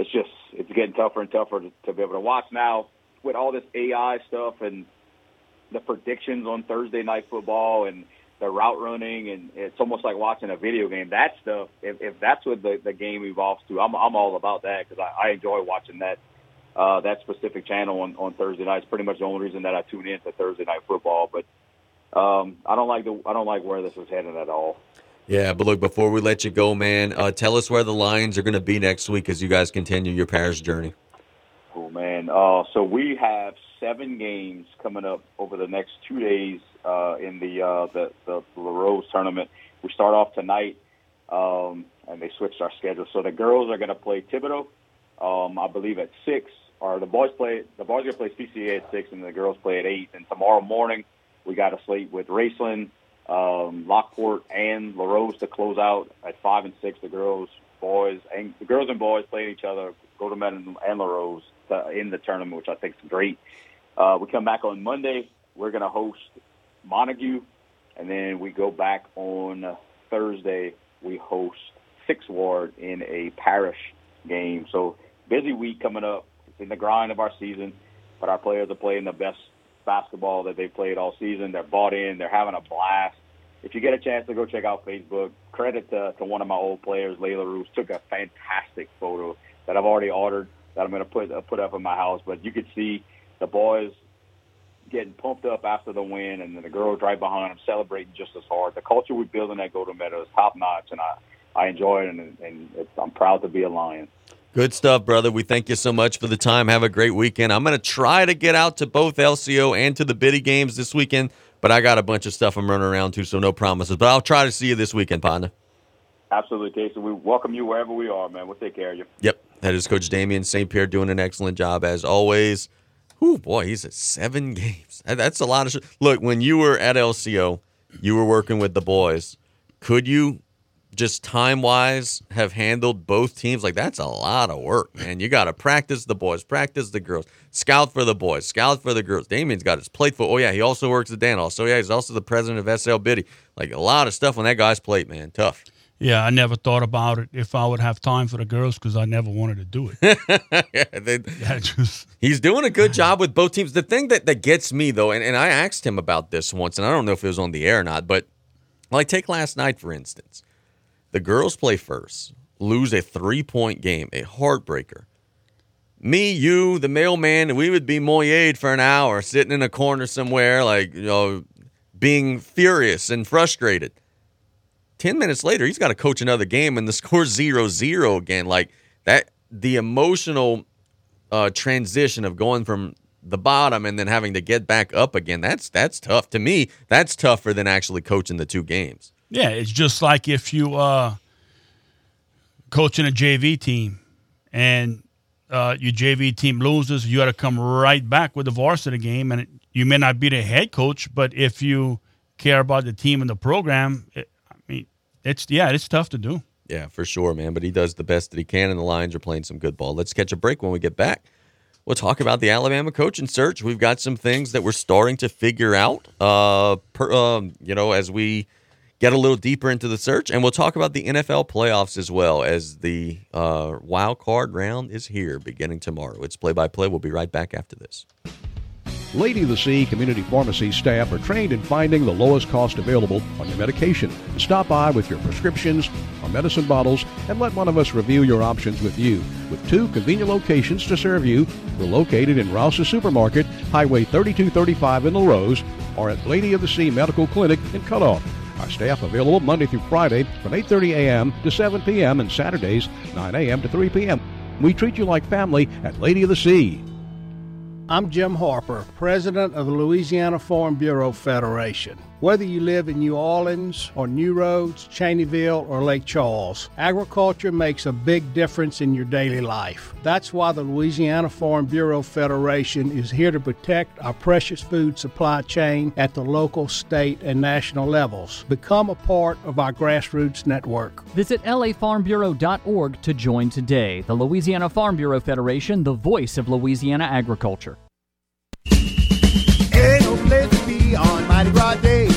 it's just it's getting tougher and tougher to, to be able to watch now with all this AI stuff and the predictions on Thursday night football and the route running and it's almost like watching a video game. That stuff, if, if that's what the, the game evolves to, I'm I'm all about that because I, I enjoy watching that uh, that specific channel on, on Thursday night. It's pretty much the only reason that I tune in to Thursday night football. But um, I don't like the I don't like where this is headed at all. Yeah, but look, before we let you go, man, uh, tell us where the Lions are going to be next week as you guys continue your Paris journey. Cool, man. Uh, so we have seven games coming up over the next two days uh, in the, uh, the the Rose tournament. We start off tonight, um, and they switched our schedule. So the girls are going to play Thibodaux, um, I believe, at six. Or the boys play the boys are going to play CCA at six, and the girls play at eight. And tomorrow morning we got a slate with Raceland, um, Lockport and LaRose to close out at five and six. The girls, boys, and the girls and boys playing each other, Golden and, and LaRose to, in the tournament, which I think is great. Uh, we come back on Monday. We're going to host Montague, and then we go back on Thursday. We host Sixth Ward in a parish game. So busy week coming up. It's in the grind of our season, but our players are playing the best basketball that they've played all season. They're bought in. They're having a blast if you get a chance to go check out Facebook, credit to, to one of my old players, Layla Roos, took a fantastic photo that I've already ordered that I'm going to put uh, put up in my house. But you could see the boys getting pumped up after the win, and then the girls right behind them celebrating just as hard. The culture we build in at Golden Meadow is top notch, and I I enjoy it, and, and it's, I'm proud to be a Lion. Good stuff, brother. We thank you so much for the time. Have a great weekend. I'm going to try to get out to both LCO and to the Biddy games this weekend. But I got a bunch of stuff I'm running around to, so no promises. But I'll try to see you this weekend, partner. Absolutely, Casey. We welcome you wherever we are, man. We'll take care of you. Yep. That is Coach Damien St. Pierre doing an excellent job as always. Ooh, boy, he's at seven games. That's a lot of sh- Look, when you were at LCO, you were working with the boys. Could you just time wise have handled both teams like that's a lot of work man. You got to practice the boys practice the girls scout for the boys scout for the girls. Damien's got his plate full. Oh yeah he also works at danos so oh, yeah he's also the president of sl biddy. Like a lot of stuff on that guy's plate man. Tough. Yeah, I never thought about it if I would have time for the girls because I never wanted to do it. yeah, they, just... He's doing a good job with both teams. The thing that, that gets me, though, and, and I asked him about this once, and I don't know if it was on the air or not, but like take last night, for instance. The girls play first, lose a three point game, a heartbreaker. me, you, the mailman, we would be moyeed for an hour, sitting in a corner somewhere, like you know, being furious and frustrated. Ten minutes later, he's got to coach another game, and the score's 0-0 again. Like that, the emotional uh, transition of going from the bottom and then having to get back up again. That's that's tough to me. That's tougher than actually coaching the two games. Yeah, it's just like if you uh, coaching a JV team and uh, your JV team loses, you got to come right back with the varsity game, and it, you may not be the head coach, but if you care about the team and the program, it, I mean, it's yeah, it's tough to do. Yeah, for sure, man. But he does the best that he can, and the Lions are playing some good ball. Let's catch a break when we get back. We'll talk about the Alabama coaching search. We've got some things that we're starting to figure out, uh, per, um, you know, as we get a little deeper into the search, and we'll talk about the NFL playoffs as well as the uh, wild card round is here beginning tomorrow. It's play by play. We'll be right back after this. Lady of the Sea Community Pharmacy staff are trained in finding the lowest cost available on your medication. Stop by with your prescriptions or medicine bottles and let one of us review your options with you. With two convenient locations to serve you, we're located in Rouse's Supermarket, Highway 3235 in Larose, or at Lady of the Sea Medical Clinic in Cutoff. Our staff available Monday through Friday from 8:30 a.m. to 7 p.m. and Saturdays 9 a.m. to 3 p.m. We treat you like family at Lady of the Sea. I'm Jim Harper, President of the Louisiana Farm Bureau Federation. Whether you live in New Orleans or New Roads, Cheneyville, or Lake Charles, agriculture makes a big difference in your daily life. That's why the Louisiana Farm Bureau Federation is here to protect our precious food supply chain at the local, state, and national levels. Become a part of our grassroots network. Visit lafarmbureau.org to join today. The Louisiana Farm Bureau Federation, the voice of Louisiana agriculture. Ain't no place to be on Mardi Gras Day.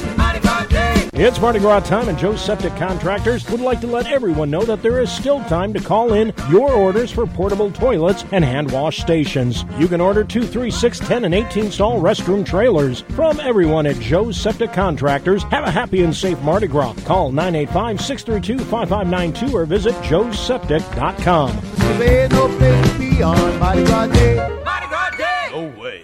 Mardi Gras Day. It's Mardi Gras time, and Joe's Septic Contractors would like to let everyone know that there is still time to call in your orders for portable toilets and hand wash stations. You can order 2, 3, 6, 10, and 18 stall restroom trailers. From everyone at Joe's Septic Contractors, have a happy and safe Mardi Gras. Call 985 632 5592 or visit joeseptic.com. There ain't no place to be on Mardi Gras Day. Mardi Gras Day. No way.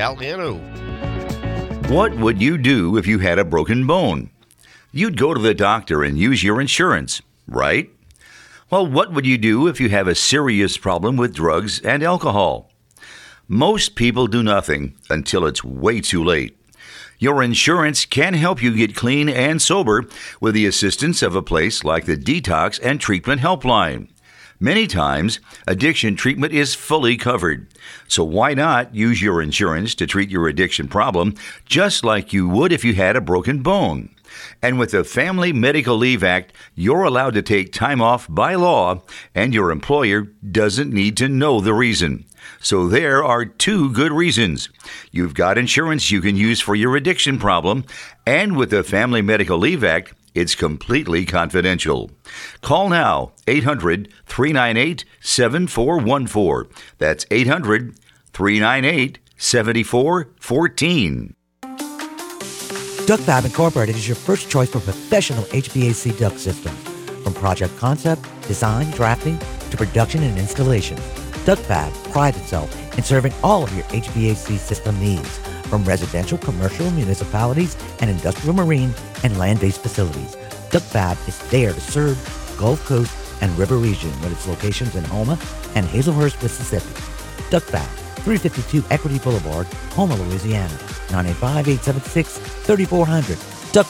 Galliano. What would you do if you had a broken bone? You'd go to the doctor and use your insurance, right? Well, what would you do if you have a serious problem with drugs and alcohol? Most people do nothing until it's way too late. Your insurance can help you get clean and sober with the assistance of a place like the Detox and Treatment Helpline. Many times, addiction treatment is fully covered. So why not use your insurance to treat your addiction problem just like you would if you had a broken bone? And with the Family Medical Leave Act, you're allowed to take time off by law, and your employer doesn't need to know the reason. So there are two good reasons. You've got insurance you can use for your addiction problem, and with the Family Medical Leave Act, it's completely confidential. Call now 800 398 7414. That's 800 398 7414. Duct Fab Incorporated is your first choice for professional HVAC duct systems. From project concept, design, drafting, to production and installation, Duct Fab prides itself in serving all of your HVAC system needs, from residential, commercial, municipalities, and industrial marine and land-based facilities. Duct Fab is there to serve Gulf Coast and River region with its locations in Houma and Hazlehurst, Mississippi. Duct Fab, 352 Equity Boulevard, Houma, Louisiana, 985-876-3400. Duct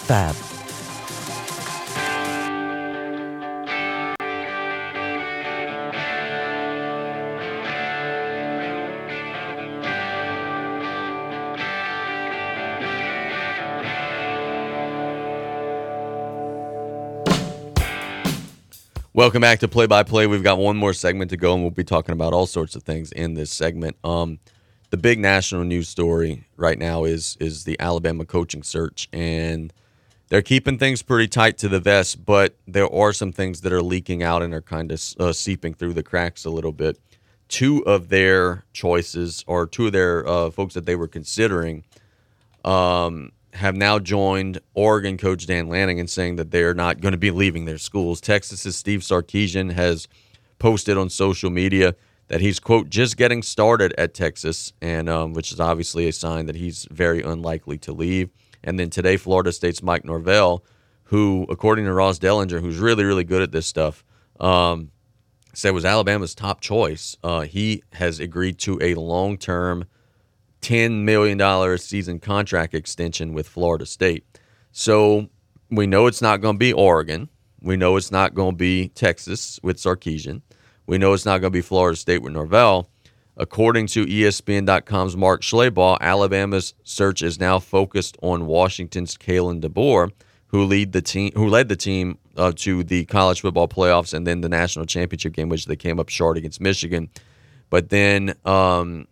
Welcome back to Play by Play. We've got one more segment to go, and we'll be talking about all sorts of things in this segment. Um, the big national news story right now is is the Alabama coaching search, and they're keeping things pretty tight to the vest. But there are some things that are leaking out and are kind of uh, seeping through the cracks a little bit. Two of their choices, or two of their uh, folks that they were considering, um, have now joined Oregon coach Dan Lanning in saying that they're not going to be leaving their schools. Texas's Steve Sarkisian has posted on social media that he's quote just getting started at Texas, and um, which is obviously a sign that he's very unlikely to leave. And then today, Florida State's Mike Norvell, who, according to Ross Dellenger, who's really really good at this stuff, um, said was Alabama's top choice. Uh, he has agreed to a long term $10 million season contract extension with Florida State. So we know it's not going to be Oregon. We know it's not going to be Texas with Sarkisian. We know it's not going to be Florida State with Norvell. According to ESPN.com's Mark Schlabach, Alabama's search is now focused on Washington's Kalen DeBoer, who lead the team, who led the team uh, to the college football playoffs and then the national championship game, which they came up short against Michigan. But then um,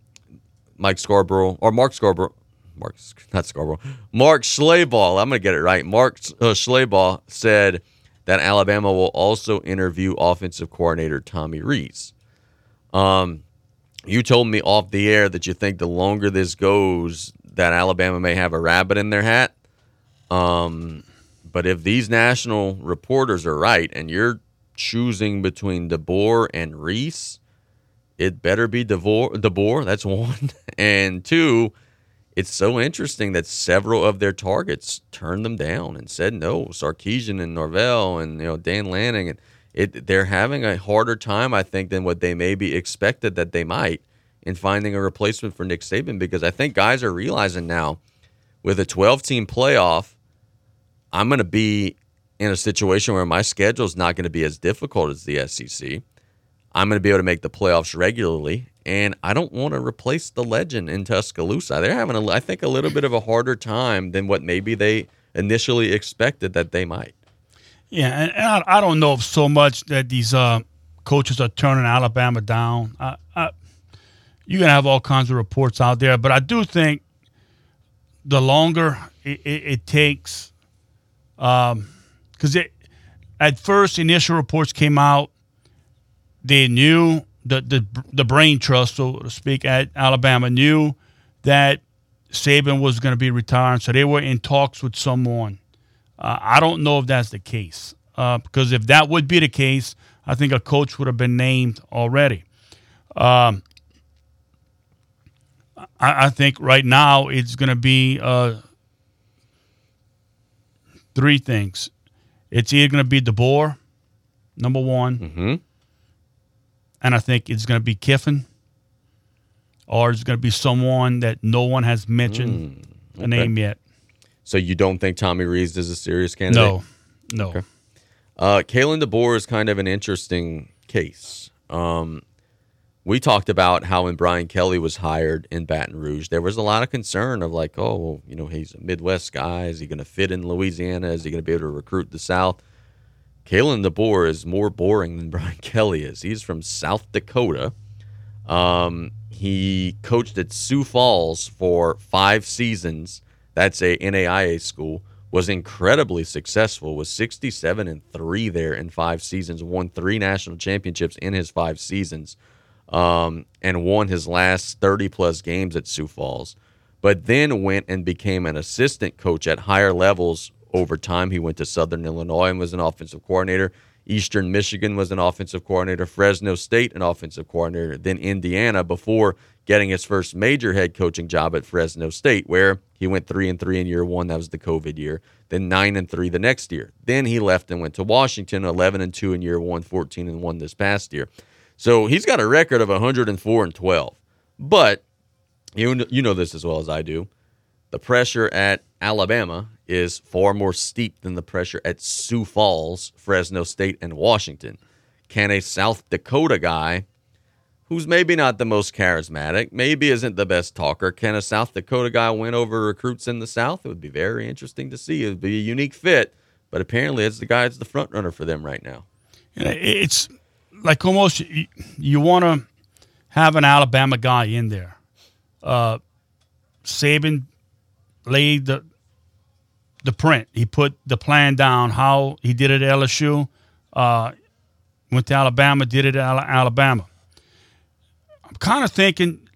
Mike Scarborough or Mark Scarborough, Mark not Scarborough, Mark Schlabach. I'm gonna get it right. Mark uh, said that Alabama will also interview offensive coordinator Tommy Rees. Um, you told me off the air that you think the longer this goes, that Alabama may have a rabbit in their hat. Um, but if these national reporters are right, and you're choosing between DeBoer and Rees, it better be DeBoer. That's one. And two, it's so interesting that several of their targets turned them down and said no. Sarkeesian and Norvell and you know Dan Lanning and it they're having a harder time, I think, than what they maybe expected that they might in finding a replacement for Nick Saban because I think guys are realizing now with a 12 team playoff, I'm going to be in a situation where my schedule is not going to be as difficult as the SEC. I'm going to be able to make the playoffs regularly, and I don't want to replace the legend in Tuscaloosa. They're having, a, I think, a little bit of a harder time than what maybe they initially expected that they might. Yeah, and, and I, I don't know if so much that these uh, coaches are turning Alabama down. I, I, you're gonna have all kinds of reports out there, but I do think the longer it, it, it takes, because it at first initial reports came out, they knew the the the brain trust, so to speak, at Alabama knew that Saban was going to be retiring, so they were in talks with someone. Uh, I don't know if that's the case uh, because if that would be the case, I think a coach would have been named already. Um, I, I think right now it's going to be uh, three things. It's either going to be DeBoer, number one, mm-hmm. And I think it's going to be Kiffin, or it's going to be someone that no one has mentioned a okay. name yet. So you don't think Tommy Rees is a serious candidate? No, no. Okay. Uh, Kalen DeBoer is kind of an interesting case. Um, we talked about how when Brian Kelly was hired in Baton Rouge, there was a lot of concern of like, oh, well, you know, he's a Midwest guy. Is he going to fit in Louisiana? Is he going to be able to recruit the South? Kalen DeBoer is more boring than Brian Kelly is. He's from South Dakota. Um, he coached at Sioux Falls for five seasons. That's a NAIA school. Was incredibly successful. Was 67 and three there in five seasons. Won three national championships in his five seasons, um, and won his last 30 plus games at Sioux Falls. But then went and became an assistant coach at higher levels over time. He went to Southern Illinois and was an offensive coordinator. Eastern Michigan was an offensive coordinator. Fresno State, an offensive coordinator. Then Indiana before getting his first major head coaching job at Fresno State, where he went three and three in year one. That was the COVID year. Then nine and three the next year. Then he left and went to Washington, 11 and two in year one, 14 and one this past year. So he's got a record of 104 and 12. But you you know this as well as I do. The pressure at Alabama is far more steep than the pressure at Sioux Falls, Fresno State, and Washington. Can a South Dakota guy who's maybe not the most charismatic, maybe isn't the best talker, can a South Dakota guy win over recruits in the South? It would be very interesting to see. It would be a unique fit, but apparently it's the guy that's the front runner for them right now. it's like almost you, want to have an Alabama guy in there. Uh, Saban laid the the print. He put the plan down. How he did it at LSU, uh, went to Alabama, did it at Alabama. I'm kind of thinking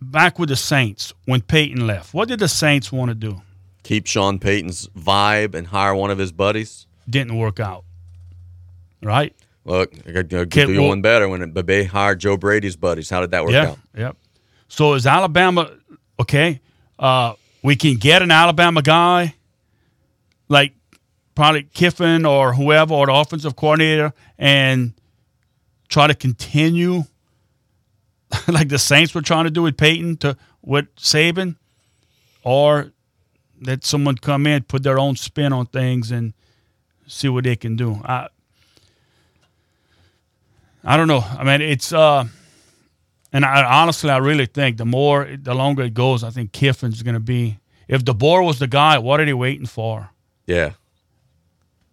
back with the Saints when Peyton left. What did the Saints want to do? Keep Sean Payton's vibe and hire one of his buddies. Didn't work out. Right? Look, I could I could Kid- do you well- one better when they hired Joe Brady's buddies. How did that work yeah, out? Yep. So is Alabama okay? Uh, we can get an Alabama guy, like probably Kiffin or whoever, or the offensive coordinator, and try to continue like the Saints were trying to do with Peyton to with Saban, or let someone come in, put their own spin on things, and see what they can do. I I don't know. I mean, it's uh, and I honestly, I really think the more, the longer it goes, I think Kiffin's going to be. If DeBoer was the guy, what are they waiting for? Yeah.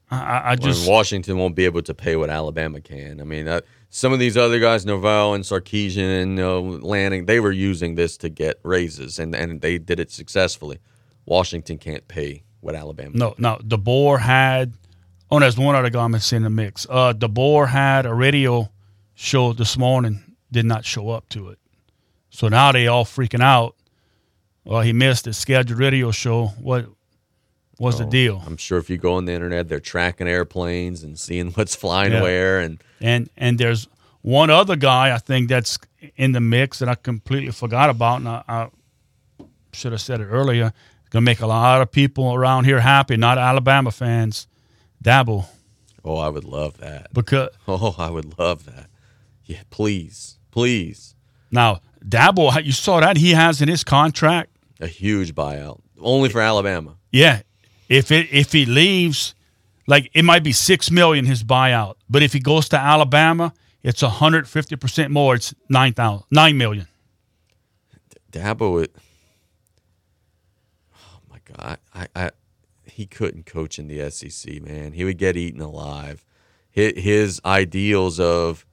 I, I When just Washington won't be able to pay what Alabama can. I mean, uh, some of these other guys, Norvell and Sarkeesian and uh, Lanning, they were using this to get raises, and, and they did it successfully. Washington can't pay what Alabama. no, no. DeBoer had. Oh, there's one other guy I'm missing in the mix. Uh, DeBoer had a radio show this morning, did not show up to it. So now they all freaking out. Well, he missed his scheduled radio show. What was the deal? I'm sure if you go on the internet, they're tracking airplanes and seeing what's flying Yeah. where. And And and there's one other guy I think that's in the mix that I completely forgot about, and I, I should have said it earlier. Gonna make a lot of people around here happy, not Alabama fans. Dabo. oh, I would love that. Because Oh, I would love that. Yeah, please, please. now Dabo, you saw that he has in his contract. A huge buyout, only for Alabama. Yeah, if it if he leaves, like it might be six million his buyout, but if he goes to Alabama, it's hundred fifty percent more. It's nine thousand, nine million. Dabo, it, oh my God, I, I, he couldn't coach in the SEC, man. He would get eaten alive. His, ideals of,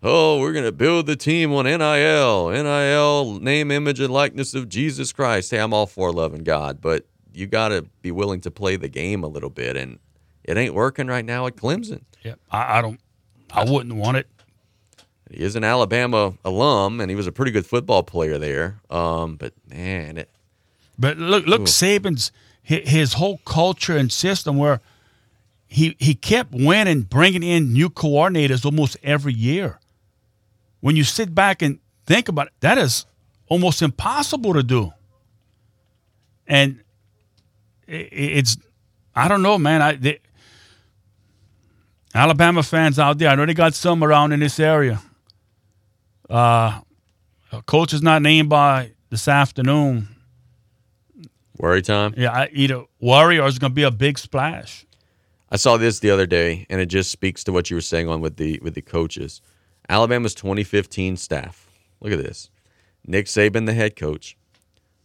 oh, we're gonna build the team on NIL, NIL, name, image, and likeness of Jesus Christ. Hey, I'm all for loving God, but you got to be willing to play the game a little bit, and it ain't working right now at Clemson. Yeah, I, I don't, I wouldn't want it. He is an Alabama alum, and he was a pretty good football player there. Um, but man, it, But look, look, Ooh. Saban's his whole culture and system where he he kept winning, bringing in new coordinators almost every year. When you sit back and think about it, that is almost impossible to do. And it's, I don't know, man. I they, Alabama fans out there, I know they got some around in this area. Uh, coach is not named by this afternoon. worry time. Yeah, I either worry or it's going to be a big splash. I saw this the other day, and it just speaks to what you were saying on with the with the coaches. Alabama's 2015 staff. Look at this: Nick Saban, the head coach,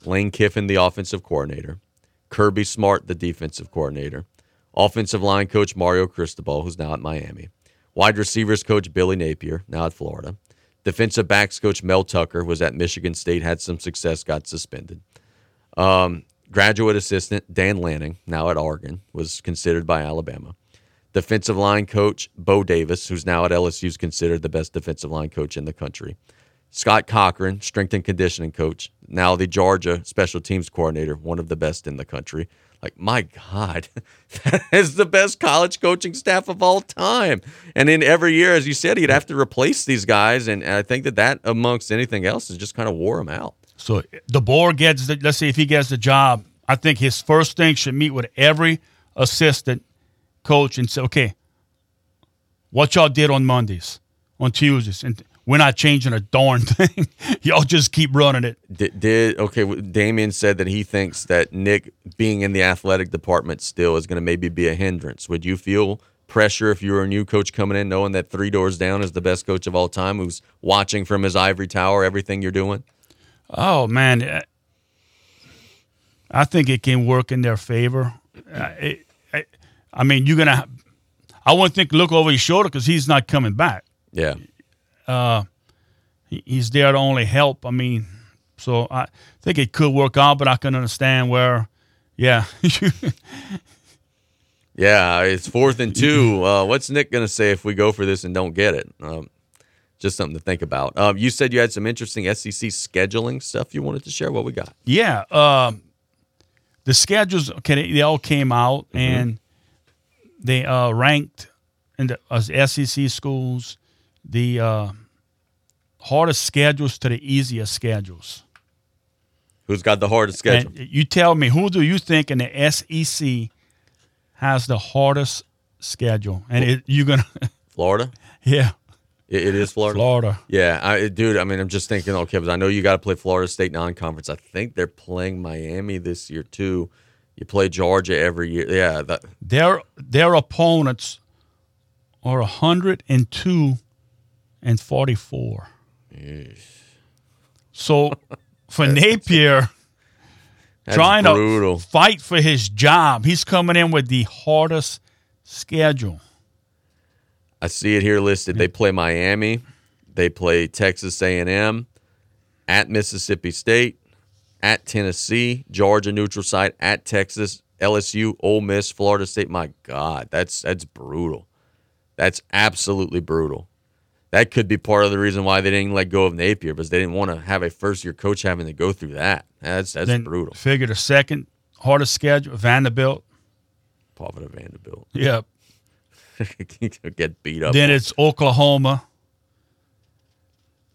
Lane Kiffin, the offensive coordinator, Kirby Smart, the defensive coordinator, offensive line coach Mario Cristobal, who's now at Miami, wide receivers coach Billy Napier, now at Florida, defensive backs coach Mel Tucker was at Michigan State, had some success, got suspended. Um, graduate assistant Dan Lanning, now at Oregon, was considered by Alabama. Defensive line coach Bo Davis, who's now at LSU, is considered the best defensive line coach in the country. Scott Cochran, strength and conditioning coach, now the Georgia special teams coordinator, one of the best in the country. Like, my God, that is the best college coaching staff of all time. And in every year, as you said, he'd have to replace these guys. And I think that that, amongst anything else, is just kind of wore him out. So the board gets the, let's see if he gets the job, I think his first thing should meet with every assistant coach and say, okay, what y'all did on Mondays, on Tuesdays, and we're not changing a darn thing. y'all just keep running it. Did, did okay? Damien said that he thinks that Nick being in the athletic department still is going to maybe be a hindrance. Would you feel pressure if you were a new coach coming in, knowing that three doors down is the best coach of all time, who's watching from his ivory tower everything you're doing? Oh man, uh, I think it can work in their favor. Uh, it, I, I mean, you're gonna. I wouldn't think look over his shoulder because he's not coming back. Yeah. Uh, he's there to only help. I mean, so I think it could work out, but I can understand where, yeah, Yeah, it's fourth and two. Uh, what's Nick going to say if we go for this and don't get it? Um, just something to think about. Um, you said you had some interesting SEC scheduling stuff you wanted to share. What we got? yeah. Um, the schedules, okay, they, they all came out Mm-hmm. and they uh, ranked in the as SEC schools the uh, hardest schedules to the easiest schedules. Who's got the hardest schedule? And you tell me, who do you think in the SEC has the hardest schedule? And it, you're gonna, Florida. yeah, It, it is Florida. Florida. Yeah, I, dude. I mean, I'm just thinking. Okay, but I know you got to play Florida State non-conference. I think they're playing Miami this year too. You play Georgia every year. Yeah, that, their their opponents are hundred and two and forty four. So for Napier trying brutal. to fight for his job, he's coming in with the hardest schedule. I see it here listed. They play Miami, they play Texas A&M, at Mississippi State, at Tennessee, Georgia neutral site, at Texas, LSU, Ole Miss, Florida State. My God, that's that's brutal. That's absolutely brutal. That could be part of the reason why they didn't let go of Napier because they didn't want to have a first year coach having to go through that. That's that's then brutal. Figure the second hardest schedule, Vanderbilt. Pavita Vanderbilt. Yep. Get beat up. Then it's Oklahoma.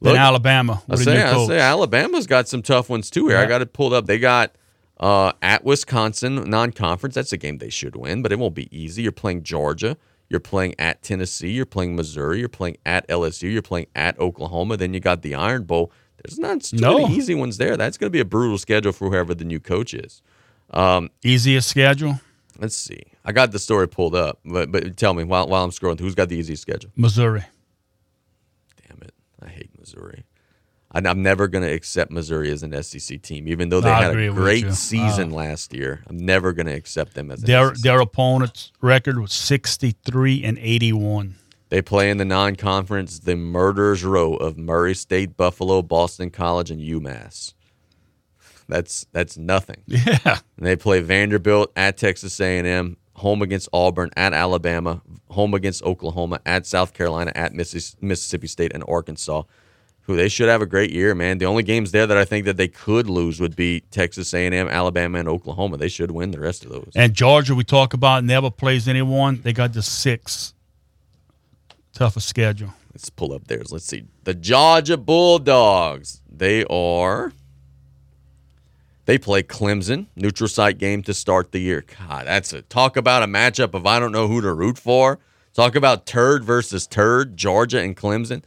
Then Alabama I say, I say Alabama's got some tough ones too here. I got it pulled up. They got uh, at Wisconsin, non-conference. That's a game they should win, but it won't be easy. You're playing Georgia. You're playing at Tennessee. You're playing Missouri. You're playing at LSU. You're playing at Oklahoma. Then you got the Iron Bowl. There's not too No. many easy ones there. That's going to be a brutal schedule for whoever the new coach is. Um, Easiest schedule? Let's see. I got the story pulled up, but but tell me while while I'm scrolling, through who's got the easiest schedule? Missouri. Damn it! I hate Missouri. And I'm never going to accept Missouri as an SEC team, even though they I had a great season Uh, last year. I'm never going to accept them as an Their SEC. their opponent's record was sixty three and eighty one. They play in the non-conference, the murderers row of Murray State, Buffalo, Boston College, and UMass. That's that's nothing. Yeah. And they play Vanderbilt at Texas A&M, home against Auburn, at Alabama, home against Oklahoma, at South Carolina, at Missis- Mississippi State, and Arkansas. Who they should have a great year, man. The only games there that I think that they could lose would be Texas A&M, Alabama, and Oklahoma. They should win the rest of those. And Georgia, we talk about, never plays anyone. They got the sixth toughest schedule. Let's pull up theirs. Let's see. The Georgia Bulldogs. They are. They play Clemson, neutral site game to start the year. God, that's a talk about a matchup of I don't know who to root for. Talk about turd versus turd, Georgia and Clemson.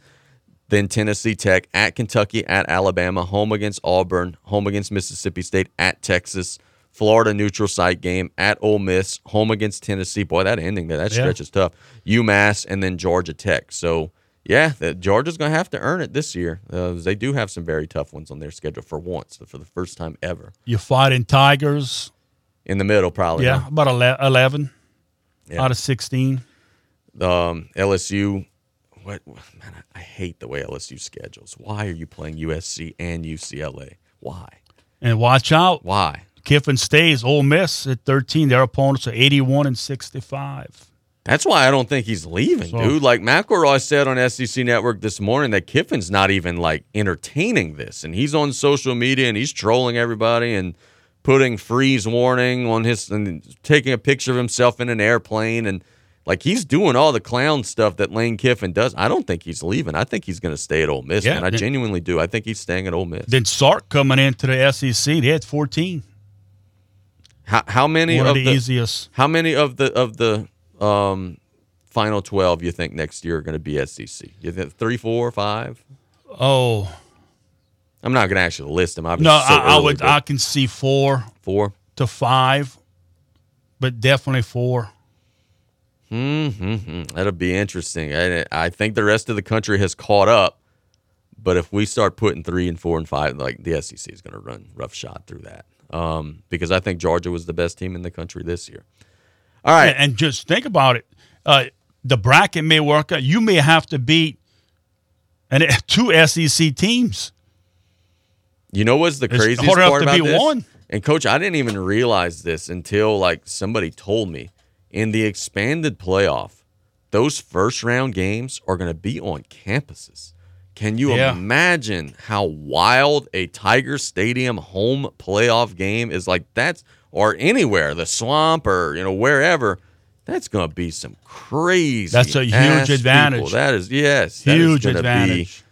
Then Tennessee Tech at Kentucky, at Alabama, home against Auburn, home against Mississippi State, at Texas, Florida neutral site game, at Ole Miss, home against Tennessee. Boy, that ending there, that Yeah. stretch is tough. UMass, and then Georgia Tech. So, yeah, the, Georgia's going to have to earn it this year. Uh, they do have some very tough ones on their schedule for once, for the first time ever. You're fighting Tigers. In the middle, probably. yeah, huh? about ele- eleven Yeah. out of sixteen. um, LSU. What man, I I hate the way LSU schedules. Why are you playing USC and UCLA? Why? And watch out. Why? Kiffin stays. Ole Miss at thirteen. Their opponents are eighty one and sixty five. That's why I don't think he's leaving, So- dude. Like McElroy said on SEC Network this morning that Kiffin's not even like entertaining this, and he's on social media and he's trolling everybody and putting freeze warning on his and taking a picture of himself in an airplane and like he's doing all the clown stuff that Lane Kiffin does. I don't think he's leaving. I think he's going to stay at Ole Miss, Yeah, man. I then- genuinely do. I think he's staying at Ole Miss. Then Sark coming into the SEC. They had fourteen. How, how many One of of the easiest. How many of the of the um, final twelve you think next year are going to be SEC? You think three, four, five? Oh I'm not going to actually list them. no, so I, I would. I can see four, four to five, but definitely four. Hmm That'll be interesting. I, I think the rest of the country has caught up, but if we start putting three and four and five, like the SEC is going to run roughshod through that. Um, because I think Georgia was the best team in the country this year. All right, And, just think about it. Uh, the bracket may work out. You may have to beat and two SEC teams. You know what's the It's craziest hard part to about beat this? one. And coach, I didn't even realize this until like somebody told me. In the expanded playoff, those first round games are going to be on campuses. Can you Yeah. imagine how wild a Tiger Stadium home playoff game is like that's or anywhere, the swamp or you know wherever. That's going to be some crazy. That's a huge ass people. advantage. That is yes, Huge advantage.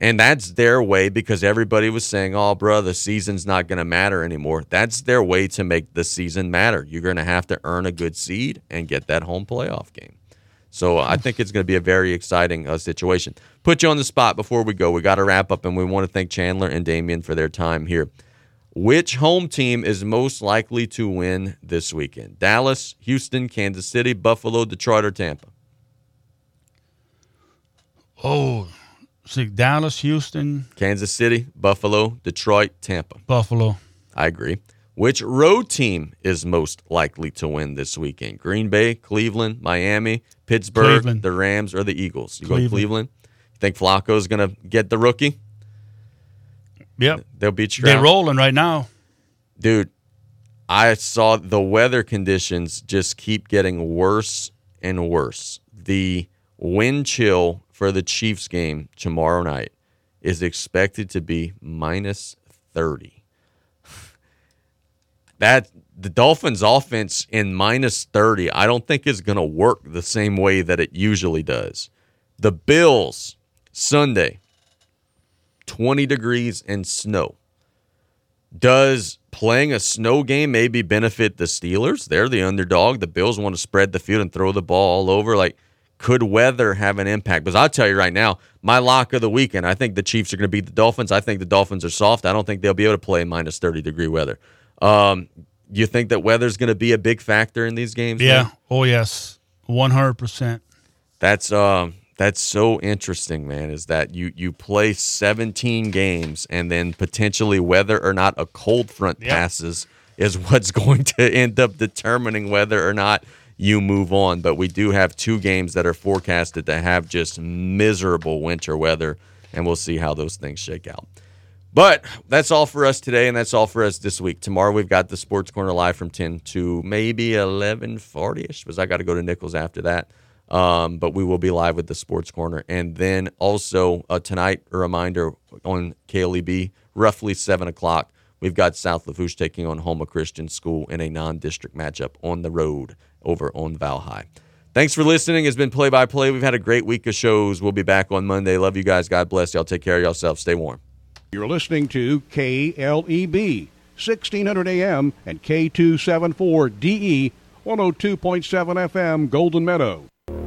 And that's their way because everybody was saying, oh, bro, the season's not going to matter anymore. That's their way to make the season matter. You're going to have to earn a good seed and get that home playoff game. So I think it's going to be a very exciting uh, situation. Put you on the spot before we go. We got to wrap up, and we want to thank Chandler and Damien for their time here. Which home team is most likely to win this weekend? Dallas, Houston, Kansas City, Buffalo, Detroit, or Tampa? Oh, see, Dallas, Houston, Kansas City, Buffalo, Detroit, Tampa. Buffalo. I agree. Which road team is most likely to win this weekend? Green Bay, Cleveland, Miami, Pittsburgh, Cleveland. the Rams, or the Eagles? You go Cleveland. Cleveland. You think Flacco is going to get the rookie? Yep. They'll beat you. They're rolling right now. Dude, I saw the weather conditions just keep getting worse and worse. The wind chill for the Chiefs game tomorrow night is expected to be minus 30. That the Dolphins offense in minus 30, I don't think is going to work the same way that it usually does. The Bills Sunday 20 degrees and snow. Does playing a snow game maybe benefit the Steelers? They're the underdog. The Bills want to spread the field and throw the ball all over. Like, could weather have an impact? Because I'll tell you right now, my lock of the weekend, I think the Chiefs are going to beat the Dolphins. I think the Dolphins are soft. I don't think they'll be able to play in minus 30 degree weather. Um, you think that weather's going to be a big factor in these games? Yeah. man? Oh, yes. 100%. That's um that's so interesting, man. Is that you you play 17 games and then potentially whether or not a cold front passes is what's going to end up determining whether or not you move on. But we do have two games that are forecasted to have just miserable winter weather, and we'll see how those things shake out. But that's all for us today, and that's all for us this week. Tomorrow we've got the Sports Corner live from 10 to maybe 11:40ish, because I got to go to Nicholls after that. Um, but we will be live with the Sports Corner, and then also uh, tonight a reminder on KLEB, roughly seven o'clock. We've got South Lafourche taking on Houma Christian School in a non-district matchup on the road over on Valhi. Thanks for listening. It's been play by play. We've had a great week of shows. We'll be back on Monday. Love you guys. God bless y'all. Take care of yourself. Stay warm. You're listening to KLEB, 1600 AM and K274DE, 102.7 FM, Golden Meadow.